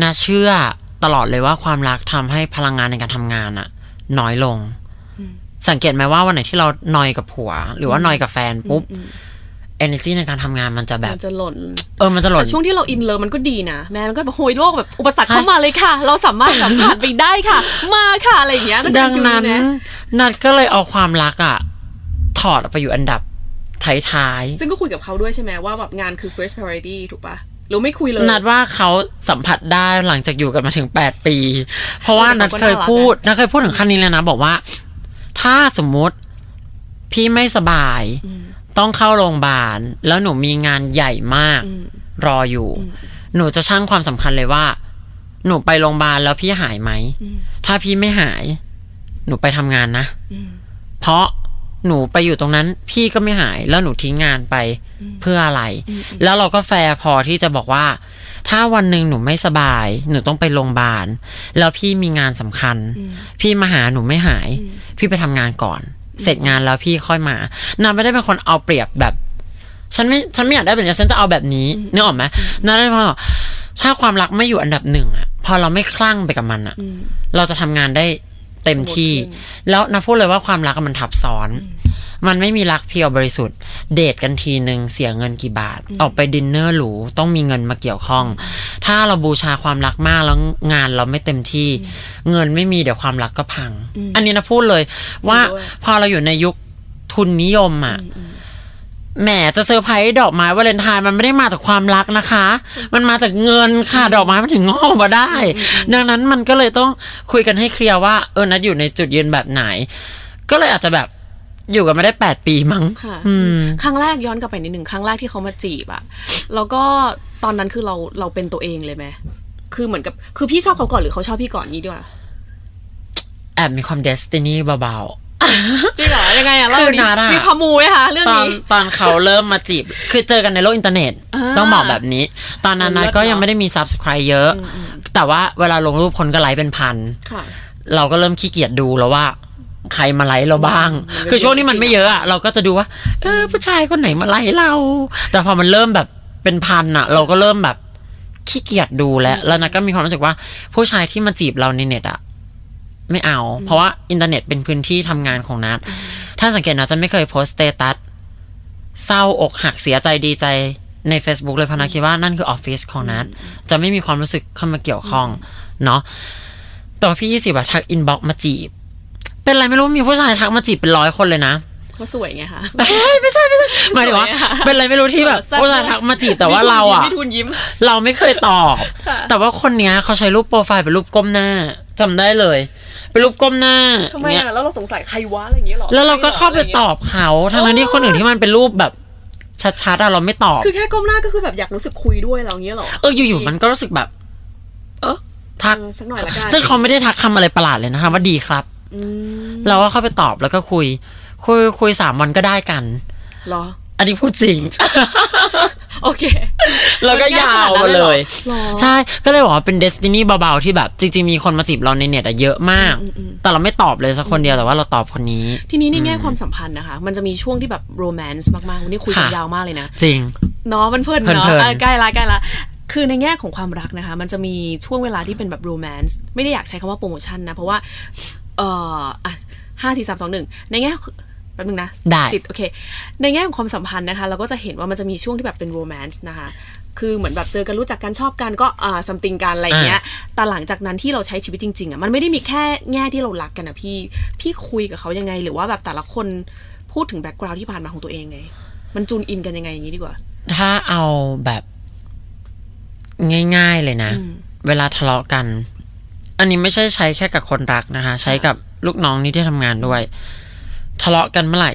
Speaker 3: นาเชื่อตลอดเลยว่าความรักทำให้พลังงานในการทำงานอะน้อยลง สังเกตไหมว่าวันไหนที่เรานอยกับผัว หรือว่านอยกับแฟนปุ๊บ energy ในการทำงานมันจะแบบ
Speaker 2: มันจะหล่น
Speaker 3: เออมันจะหล่น
Speaker 2: แต่ช่วงที่เรา in love มันก็ดีนะแม่มันก็แบบโหยโลกแบบอุปสรรค
Speaker 3: ใช่
Speaker 2: เข้ามาเลยค่ะ เราสามารถแบบผ่านไปได้ค่ะ มาค่ะอะไรอย่างเงี้ยมันจะ
Speaker 3: ดัง
Speaker 2: feel
Speaker 3: นั้น
Speaker 2: นะ
Speaker 3: นัทก็เลยเอาความรักอะถอดออกไปอยู่อันดับท้าย
Speaker 2: ซึ่งก็คุยกับเขาด้วยใช่ไหมว่าแบบงานคือ first priority ถูกปะหรือไม่คุยเลย
Speaker 3: ๆนัดว่าเขาสัมผัสได้หลังจากอยู่กันมาถึงแปดปี เพราะว่า
Speaker 2: เออแต่
Speaker 3: นัท
Speaker 2: เขาก็
Speaker 3: เคย
Speaker 2: น่ารัก
Speaker 3: พูดนัทเคยพูดถึงขั้นนี้เลยนะ บอกว่า ถ้าสมมุติพี่ไม่สบาย ต้องเข้าโรงพยาบาล แล้วหนูมีงานใหญ่มาก
Speaker 2: อืม
Speaker 3: รออยู่ หนูจะชั่งความสำคัญเลยว่า หนูไปโรงพยาบาลแล้วพี่หายไหม ถ้าพี่ไม่หาย หนูไปทำงานนะ เพราะหนูไปอยู่ตรงนั้น พี่ก็ไม่หายแล้วหนูทิ้งงานไปเพื่ออะไร แล้วเราก็แฟร์พอที่จะบอกว่า ถ้าวันหนึ่งหนูไม่สบาย หนูต้องไปโรงพยาบาลแล้วพี่มีงานสำคัญ พี่มาหาหนูไม่หาย พี่ไปทำงานก่อน เสร็จงานแล้วพี่ค่อยมานัทไม่ได้เป็นคนเอาเปรียบแบบ ฉันไม่ฉันไม่อยากได้แบบนี้ฉันจะเอาแบบนี้นึกออกไหมนั่นได้เพราะถ้าความรักไม่อยู่อันดับหนึ่งอะพอเราไม่คลั่งไปกับมันอะเราจะทำงานได้เต็มที่
Speaker 2: smooth ขึ้น
Speaker 3: แล้วนะพูดเลยว่าความรักอะมันทับซ้อน มันไม่มีรัก pure บริสุทธิ์ เดทกันทีหนึ่งเสียเงินกี่บาท ออกไปดินเนอร์หรูต้องมีเงินมาเกี่ยวข้อง ถ้าเราบูชาความรักมากแล้วงานเราไม่เต็มที่ เงินไม่มีเดี๋ยวความรักก็พัง อันนี้นะพูดเลยว่า
Speaker 2: ด้วย
Speaker 3: พอเราอยู่ในยุคทุนนิยมอะแหมจะเซอร์ไพรส์ดอกไม้วาเลนไทน์มันไม่ได้มาจากความรักนะคะ มันมาจากเงินค่ะ ดอกไม้มันถึงงอกมาได้ ดังนั้นมันก็เลยต้องคุยกันให้ clear ว่าเออนัทอยู่ในจุดยืนแบบไหน ก็เลยอาจจะแบบ อยู่กันมาได้แปดปีมั้ง
Speaker 2: ค่ะ
Speaker 3: อืม
Speaker 2: ครั้งแรกย้อนกลับไปนิดหนึ่งครั้งแรกที่เขามาจีบอะแล้วก็ตอนนั้นคือเราเราเป็นตัวเองเลยไหมคือเหมือนกับคือพี่ชอบเขาก่อนหรือเขาชอบพี่ก่อนนี้ด้วย
Speaker 3: แอบมีความ destiny เบา
Speaker 2: จริงเหรอยังไงอะเล่า
Speaker 3: คือ
Speaker 2: ดิ
Speaker 3: นัดอะ
Speaker 2: มีความมูไหมคะเรื่อง
Speaker 3: ๆตอน
Speaker 2: นี้
Speaker 3: ตอนเขาเริ่มมาจีบ คือเจอกันในโลกอินเทอร์เน็ต
Speaker 2: อ่า
Speaker 3: ต้องบอกแบบนี้ ตอนนั้นนัทก็
Speaker 2: เลิศเนอะ
Speaker 3: ยังไม่ได้มี subscribe เยอะ แต่ว่าเวลาลงรูปคนก็ไลค์เป็นพัน
Speaker 2: ค่ะ
Speaker 3: เราก็เริ่มขี้เกียจดูแล้วว่า ใครมาไลค์เราบ้าง
Speaker 2: อืม
Speaker 3: คือช่วงนี้มันไม่เยอะอะเราก็จะดูว่า เออ ผู้ชายคนไหนมาไลค์เรา แต่พอมันเริ่มแบบเป็นพันอะเราก็เริ่มแบบขี้เกียจดูแล้ว แล้วนัทก็มีความรู้สึกว่า ผู้ชายที่มาจีบเราในเน็ตอะไม่เอา เพราะว่าอินเทอร์เน็ตเป็นพื้นที่ทำงานของนัทถ้าสังเกตนะจะไม่เคยโพสต์ status เศร้าอกหักเสียใจดีใจใน Facebook เลยเพราะนัทคิดว่านั่นคือออฟฟิศของนัทจะไม่มีความรู้สึกเข้ามาเกี่ยวข้อง เนาะแต่ว่าพี่ยี่สิบอะทัก inbox มาจีบ เป็นไรไม่รู้มีผู้ชายทักมาจีบเป็นร้อยคนเลยนะ
Speaker 2: เขาสวยไงคะ
Speaker 3: เฮ้ยไม่ใช่ไม่ใช่หมายถึงว่า
Speaker 2: สวยอะ
Speaker 3: เป็นอะไรไม่รู้ที่แบบ
Speaker 2: แซ่บ
Speaker 3: ผู้ชายทักมาจีบแต่ว่าเราอะ
Speaker 2: พี่ทุนยิ้ม
Speaker 3: เราไม่เคยตอบ
Speaker 2: ค่ะ
Speaker 3: แต่ว่าคนเนี้ยเขาใช้รูปโปรไฟล์เป็นรูปก้มหน้าจำได้เลยเป็นรูปก้มหน้า
Speaker 2: ทำไม
Speaker 3: เงี้ย
Speaker 2: อะแล้วเราสงสัยใครวะอะไรอย่างเงี้ยหรอ
Speaker 3: แล้วเราก็เข้าไปตอบเขาทั้งนั้นที่คนอื่นที่มันเป็นรูปแบบชัดๆอะเราไม่ตอบ
Speaker 2: คือแค่ก้มหน้าก็คือแบบอยากรู้สึกคุยด้วยเราอย่างเงี้ยหรอ
Speaker 3: เอออยู่ๆมันก็รู้สึกแบบ เออทัก
Speaker 2: เออสักหน่อยละกัน
Speaker 3: ซึ่งเขาไม่ได้ทักคำอะไรประหลาดเลยนะคะว่าดีครับ
Speaker 2: อืม
Speaker 3: เราก็เข้าไปตอบแล้วก็คุย คุยคุยสามวันก็ได้กัน
Speaker 2: เหรอ
Speaker 3: อันนี้พูดจริง
Speaker 2: โอเค
Speaker 3: แล้วก็ยาวมาเลย
Speaker 2: หรอ
Speaker 3: ใช่ ก็เลยบอกว่าเป็นเดสตินีเบาๆ ที่แบบ จริง ๆ มีคนมาจีบเราในเน็ตอะเยอะมาก แต่เราไม่ตอบเลยสักคนเดียวแต่ว่าเราตอบคนนี้
Speaker 2: ทีนี้ในแง่ความสัมพันธ์นะคะ มันจะมีช่วงที่แบบโรแมนต์มากๆ วันนี้คุยกัน
Speaker 3: ค่ะ
Speaker 2: ยาวมากเลยนะ
Speaker 3: จริง
Speaker 2: เนาะมันเพลิน
Speaker 3: เพลิน
Speaker 2: เนาะ
Speaker 3: เพลิน
Speaker 2: เออใกล้ละใกล้ละ คือในแง่ของความรักนะคะ มันจะมีช่วงเวลาที่เป็นแบบโรแมนต์ไม่ได้อยากใช้คำว่าโปรโมชั่นนะ เพราะว่า เอ่ออะห้าสี่สามสองหนึ่งในแง่แป๊บนึงนะ
Speaker 3: ได้
Speaker 2: ติดโอเค ในแง่ของความสัมพันธ์นะคะ เราก็จะเห็นว่ามันจะมีช่วงที่แบบเป็นโรแมนต์นะคะ คือเหมือนแบบเจอกันรู้จักกันชอบกันก็อ่าซัมติงกันอะไรอย่างเงี้ย แต่หลังจากนั้นที่เราใช้ชีวิตจริงๆอะมันไม่ได้มีแค่แง่ที่เรารักกันนะพี่ พี่คุยกับเขายังไง หรือว่าแบบแต่ละคนพูดถึงแบ็กกราวด์ที่ผ่านมาของตัวเองไง มันจูนอินกันยังไงอย่างนี้ดีกว่า
Speaker 3: ถ้าเอาแบบ ง่าย ๆ เลยนะ
Speaker 2: อืม
Speaker 3: เวลาทะเลาะกัน อันนี้ไม่ใช่ใช้แค่กับคนรักนะคะ ใช้กับลูกน้องนี่ที่ทำงานด้วย ทะเลาะกันเมื่อไหร่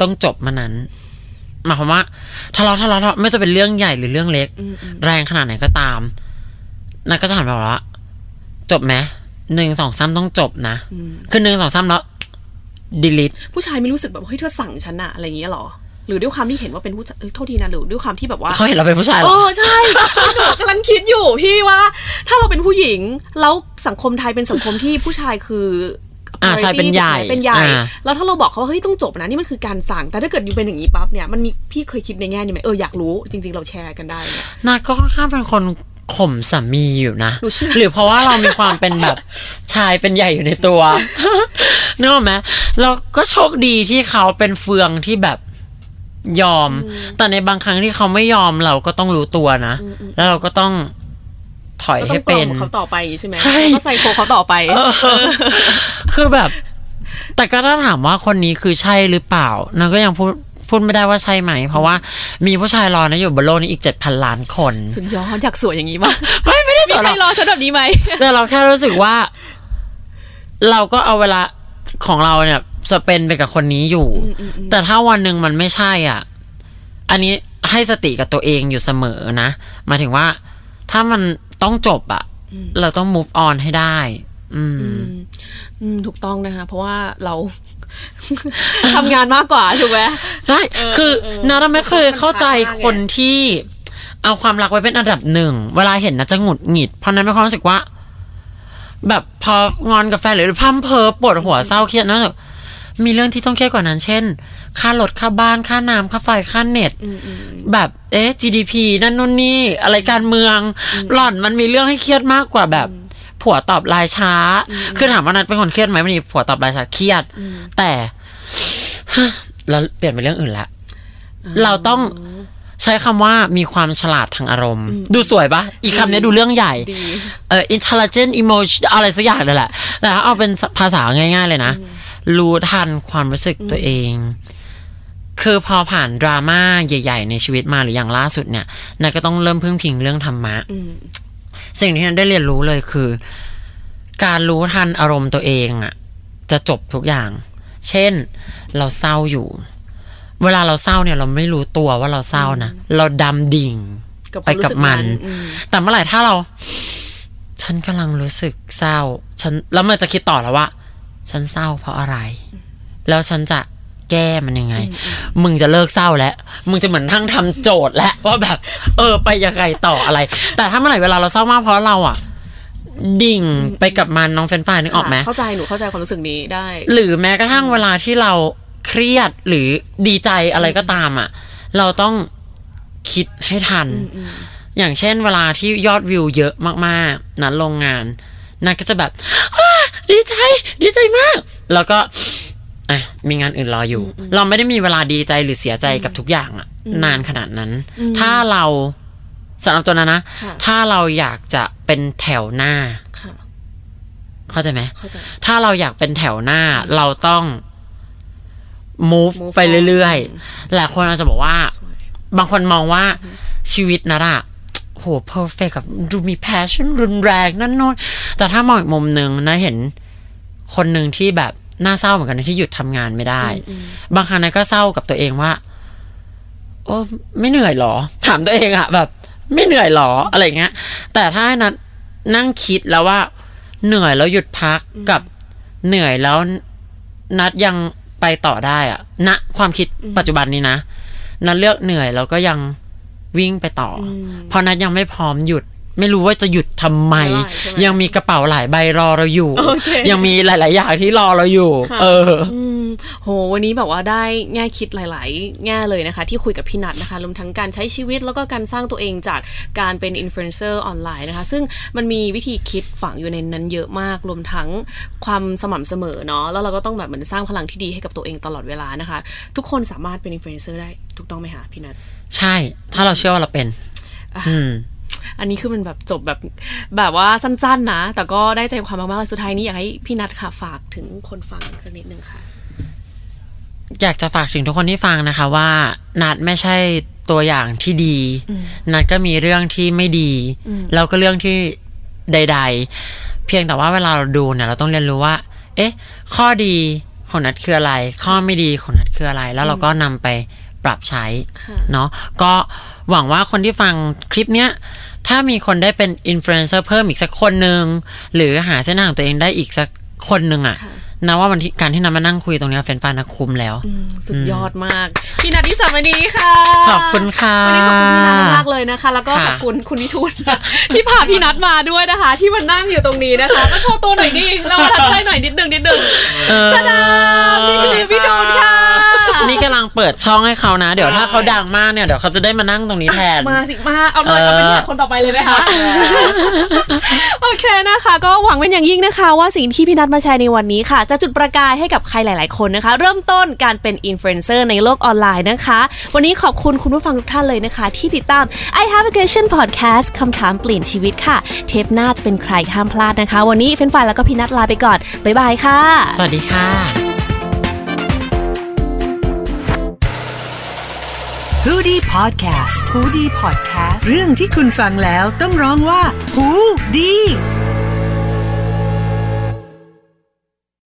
Speaker 3: ต้องจบเมื่อนั้นหมายความว่าทะเลาะทะเลาะทะเลาะไม่ว่าจะเป็นเรื่องใหญ่หรือเรื่องเล็ก
Speaker 2: อืมอืม
Speaker 3: แรงขนาดไหนก็ตามนักก็จะหันมาบอกว่าจบไหมหนึ่งสองสามต้องจบนะ
Speaker 2: อืม
Speaker 3: คือหนึ่งสองสามแล้ว delete
Speaker 2: ผู้ชายไม่รู้สึกแบบเฮ้ยเธอสั่งฉันอะอะไรอย่างเงี้ยหรอห รือด้วยความที่เห็นว่าเป็นผู้ชายเอ้ยโทษทีนะหรือด้วยความที่แบบว่า
Speaker 3: เขาเห็นเราเป็นผู้ชายเหร
Speaker 2: โอ้
Speaker 3: อ
Speaker 2: ใช่หนูกำลังคิดอยู่พี่ว่า ถ้าเราเป็นผู้หญิงแล้วสังคมไทยเป็นสังคมที่ผู้ชายคือ
Speaker 3: อ่า
Speaker 2: priority
Speaker 3: ใช่เป็นใหญ่
Speaker 2: ถูกไมเป็นใหญ่
Speaker 3: อ่า
Speaker 2: แล้วถ้าเราบอกเขาว่าเฮ้ยต้องจบนะนี่มันคือการสั่ง แต่ถ้าเกิดอยู่เป็นอย่างนี้ปั๊บเนี่ยมันมีพี่เคยคิดในแง่นี้ไหมเอออยากรู้จริง ๆ เราแชร์กันได้เนี่ย
Speaker 3: นัดก็ค่อนข้างเป็นคนข่มสามีอยู่นะ
Speaker 2: หนูเชื่อ
Speaker 3: หรือเพราะว่าเรามีความเป็นแบบชายเป็นใหญ่อยู่ในตัวนึกออกไหมเราก็โชคดีที่เขาเป็นเฟืองที่แบบ ยอม แต่ในบางครั้งที่เขาไม่ยอมเราก็ต้องรู้ตัวนะ แล้วเราก็ต้องถอย
Speaker 2: ก็ต้
Speaker 3: ให้
Speaker 2: องปล
Speaker 3: เป็
Speaker 2: อนมเขาต่อไปอย่างงี้ใช่ไหม
Speaker 3: ใช่
Speaker 2: แล้วก็ใส่โคเขาต่อไป
Speaker 3: เออคือแบบ แต่ก็ถ้าถามว่าคนนี้คือใช่หรือเปล่านาก็ยังพูดพูดไม่ได้ว่าใช่ไหม เพราะว่ามีผู้ชายรอนะอยู่บนโลกนี้อีกเจ็ดพันล้านคน
Speaker 2: สุดยอดอยากสวยอย่างนี้มาก
Speaker 3: ไม่ไม่ได้
Speaker 2: มี
Speaker 3: สน
Speaker 2: ใค
Speaker 3: ห
Speaker 2: ร
Speaker 3: รอก
Speaker 2: รอฉันแบบนี้ไหม
Speaker 3: แต่เราแค่รู้สึกว่า เราก็เอาเวลา ของเราเนี่ยสเปนไปกับคนนี้อยู่ แต่ถ้าวันหนึ่งมันไม่ใช่อะ อันนี้ให้สติกับตัวเองอยู่เสมอนะหมายถึงว่า ถ้ามันต้องจบอะ เราต้อง move on ให้ได้ อืม
Speaker 2: อืมอืมถูกต้องนะคะ เพราะว่าเราทำงานมากกว่าถูกไหม
Speaker 3: ใช่
Speaker 2: เออ
Speaker 3: คือ
Speaker 2: เออ
Speaker 3: นาเราไม่เคยเข้าใจ
Speaker 2: มันช้าไง
Speaker 3: คนที่เอาความรักไว้เป็นอันดับหนึ่ง เวลาเห็นนะจะหงุดหงิด เพราะนั้นไม่ความรู้สึกว่า แบบพองอนกับแฟนหรือพร่ำเพอปวดหัวเศร้าเครียดนะมีเรื่องที่ต้องเครียดกว่านั้น เช่น ค่ารถค่าบ้านค่าน้ำค่าไฟค่าเน็ต
Speaker 2: อืมอืม
Speaker 3: แบบเอ๊ะ GDP นั่นนู่นนี่ อะไรการเมืองหล่อนมันมีเรื่องให้เครียดมากกว่าแบบผัวตอบไลน์ช้า คือถามว่านัทเป็นคนเครียดไหมมันมีผัวตอบไลน์ช้าเครียด แต่เราเปลี่ยนเป็นเรื่องอื่นละ เราต้อง ใช้คำว่ามีความฉลาดทางอารมณ์ ดูสวยปะอีกคำนี้ดูเรื่องใหญ่
Speaker 2: ดี
Speaker 3: เออ intelligent emotion อะไรสักอย่างนั่นแหละแต่ถ้าเอาเป็นภาษาง่าย ๆ เลยนะ รู้ทันความรู้สึกตัวเอง คือพอผ่านดราม่าใหญ่ ๆ ในชีวิตมาหรืออย่างล่าสุดเนี่ยนายก็ต้องเริ่มพึ่งพิงเรื่องธรรมะ
Speaker 2: อืม
Speaker 3: สิ่งที่นันได้เรียนรู้เลยคือ การรู้ทันอารมณ์ตัวเองอะจะจบทุกอย่าง เช่น เราเศร้าอยู่ เวลาเราเศร้าเนี่ยเราไม่รู้ตัวว่าเราเศร้านะเราดำดิ่ง
Speaker 2: กับค
Speaker 3: ไป
Speaker 2: วามรู้
Speaker 3: กับ
Speaker 2: สึก
Speaker 3: มั
Speaker 2: มันนอืม
Speaker 3: แต่เมื่อไหร่ถ้าเรา ฉันกำลังรู้สึกเศร้า ฉันแล้วมันจะคิดต่อแล้วว่า ฉันเศร้าเพราะอะไร แล้วฉันจะแก้มันยังไง มึงจะเลิกเศร้าแล้ว มึงจะเหมือนทั้งทำโจทย์แล้วว่าแบบ เออ ไปยังไงต่ออะไร แต่ถ้าเมื่อไหร่เวลาเราเศร้ามากเพราะเราอะ ดิ่งไปกับมันน้องเฟรนช์ฟรายนึกออกไหม
Speaker 2: ค่ะเข้าใจหนูเข้าใจความรู้สึกนี้ได้
Speaker 3: หรือแม้กระทั่งเวลาที่เรา เครียดหรือดีใจอะไรก็ตามอะ เราต้องคิดให้ทัน อย่างเช่นเวลาที่ยอดวิวเยอะมากๆ นั้นโรงงานนักก็จะแบบ"อ้าดีใจ ดีใจมาก แล้วก็ออะมีงานอื่นรออยู่ เราไม่ได้มีเวลาดีใจหรือเสียใจกับทุกอย่างอะนานขนาดนั้น ถ้าเราสำหรับตัวนั้นนะ
Speaker 2: ค่ะ
Speaker 3: ถ้าเราอยากจะเป็นแถวหน้า
Speaker 2: ค่ะ
Speaker 3: เข้าใจไหม
Speaker 2: เข้าใจ
Speaker 3: ถ้าเราอยากเป็นแถวหน้า เราต้อง move,
Speaker 2: move
Speaker 3: ไปเรื่อย
Speaker 2: on
Speaker 3: ๆหลายคนอาจจะบอกว่า
Speaker 2: สวย
Speaker 3: บางคนมองว่าชีวิตนะอะโห perfect กับดูมี passion รุนแรงนั่นโน้นแต่ถ้ามองอีกมุมหนึ่งนะเห็นคนหนึ่งที่แบบน่าเศร้าเหมือนกันนะที่หยุดทำงานไม่ได้ บางครั้งนะก็เศร้ากับตัวเองว่า โอ้ไม่เหนื่อยหรอ ถามตัวเองอะแบบ ไม่เหนื่อยหรออะไรเงี้ย แต่ถ้าให้นัดนั่งคิดแล้วว่า เหนื่อยแล้วหยุดพักกับเหนื่อยแล้วนัดยัง ไปต่อได้อะณความคิดปัจจุบันนี้นะนัทเลือกเหนื่อยแล้วก็ยังวิ่งไปต่ออเพราะนัทยังไม่พร้อมหยุด ไม่รู้ว่าจะหยุดทำไม
Speaker 2: ไม่ได้ใช่ไหม
Speaker 3: ยังมีกระเป๋าหลายใบรอเราอยู่
Speaker 2: โอเค
Speaker 3: ยังมีหลาย ๆ อย่างที่รอเราอยู่
Speaker 2: ค่ะ
Speaker 3: เออ
Speaker 2: อืม โห วันนี้แบบว่าได้แง่คิดหลาย ๆ แง่เลยนะคะ ที่คุยกับพี่นัทนะคะรวมทั้งการใช้ชีวิตแล้วก็การสร้างตัวเองจากการเป็นอินฟลูเอนเซอร์ออนไลน์นะคะ ซึ่งมันมีวิธีคิดฝังอยู่ในนั้นเยอะมาก รวมทั้งความสม่ำเสมอเนาะแล้วเราก็ต้องแบบเหมือนสร้างพลังที่ดีให้กับตัวเองตลอดเวลานะคะ ทุกคนสามารถเป็นอินฟลูเอนเซอร์ได้ถูกต้องไหมคะพี่นัท
Speaker 3: ใช่ ถ้าเราเชื่อว่าเราเป็น อืม
Speaker 2: อันนี้คือมันแบบจบแบบแบบว่าสั้นๆนะ แต่ก็ได้ใจความมากๆเลยสุดท้ายนี้อยากให้พี่นัทค่ะฝากถึงคนฟังสักนิดนึงค่ะ
Speaker 3: อยากจะฝากถึงทุกคนที่ฟังนะคะว่า นัทไม่ใช่ตัวอย่างที่ดี นัทก็มีเรื่องที่ไม่ดี แล้วก็เรื่องที่ใด ๆ เพียงแต่ว่าเวลาเราดูเนี่ยเราต้องเรียนรู้ว่า เอ๊ะ ข้อดีของนัทคืออะไร ข้อไม่ดีของนัทคืออะไร แล้วเราก็นำไปปรับใช้
Speaker 2: ค่ะ
Speaker 3: เนาะก็หวังว่าคนที่ฟังคลิปเนี้ยถ้ามีคนได้เป็นอินฟลูเอนเซอร์เพิ่มอีกสักคนหนึ่งหรือหาเส้นทางของตัวเองได้อีกสักคนหนึ่งอะ
Speaker 2: ค่ะ
Speaker 3: นะว่าวันที่การที่นำมานั่งคุยตรงเนี้ยเฟรนฟานนะคุ้มแล้ว
Speaker 2: อืมสุดยอดมากพี่นัทที่สามนีค่ะ
Speaker 3: ขอบคุณค่ะ
Speaker 2: วันนี้ขอบคุณพี่นัทมากๆเลยนะคะ แล้วก็
Speaker 3: ค่ะ
Speaker 2: ขอบคุณคุณนิทูลนะที่พาพี่นัทมาด้วยนะคะ ที่มานั่งอยู่ตรงนี้นะคะก็โชว์ตัวหน่อยดิเรามาทักทายหน่อยนิดนึงนิดนึง
Speaker 3: เออ
Speaker 2: ชาดามนี่คือพี่ทูลค่ะ
Speaker 3: นี่กำลังเปิดช่องให้เขานะ เดี๋ยวถ้าเขาดังมากเนี่ยเดี๋ยวเขาจะได้มานั่งตรงนี้แทน
Speaker 2: มาสิมาเอาหน่อย
Speaker 3: เออ
Speaker 2: เอาเป็นเนี่ยคนต่อไปเลยไหมคะโอเคนะคะ ก็หวังเป็นอย่างยิ่งนะคะ ว่าสิ่งที่พี่นัทมาแชร์ในวันนี้ค่ะจะจุดประกายให้กับใครหลาย ๆ คนนะคะ เริ่มต้นการเป็นอินฟลูเอนเซอร์ในโลกออนไลน์นะคะ วันนี้ขอบคุณคุณผู้ฟังทุกท่านเลยนะคะ ที่ติดตาม I Have a Question Podcast คำถามเปลี่ยนชีวิตค่ะ เทปหน้าจะเป็นใครห้ามพลาดนะคะ วันนี้เฟรนฝ่ายแล้วก็พี่นัทลาไปก่อนบ๊ายบายค่ะ
Speaker 3: สวัสดีค่ะ
Speaker 4: h o ดี้พอดแคสต์ฮูดี้พอดแคสต์เรื่องที่คุณฟังแล้วต้องร้องว่าหูดี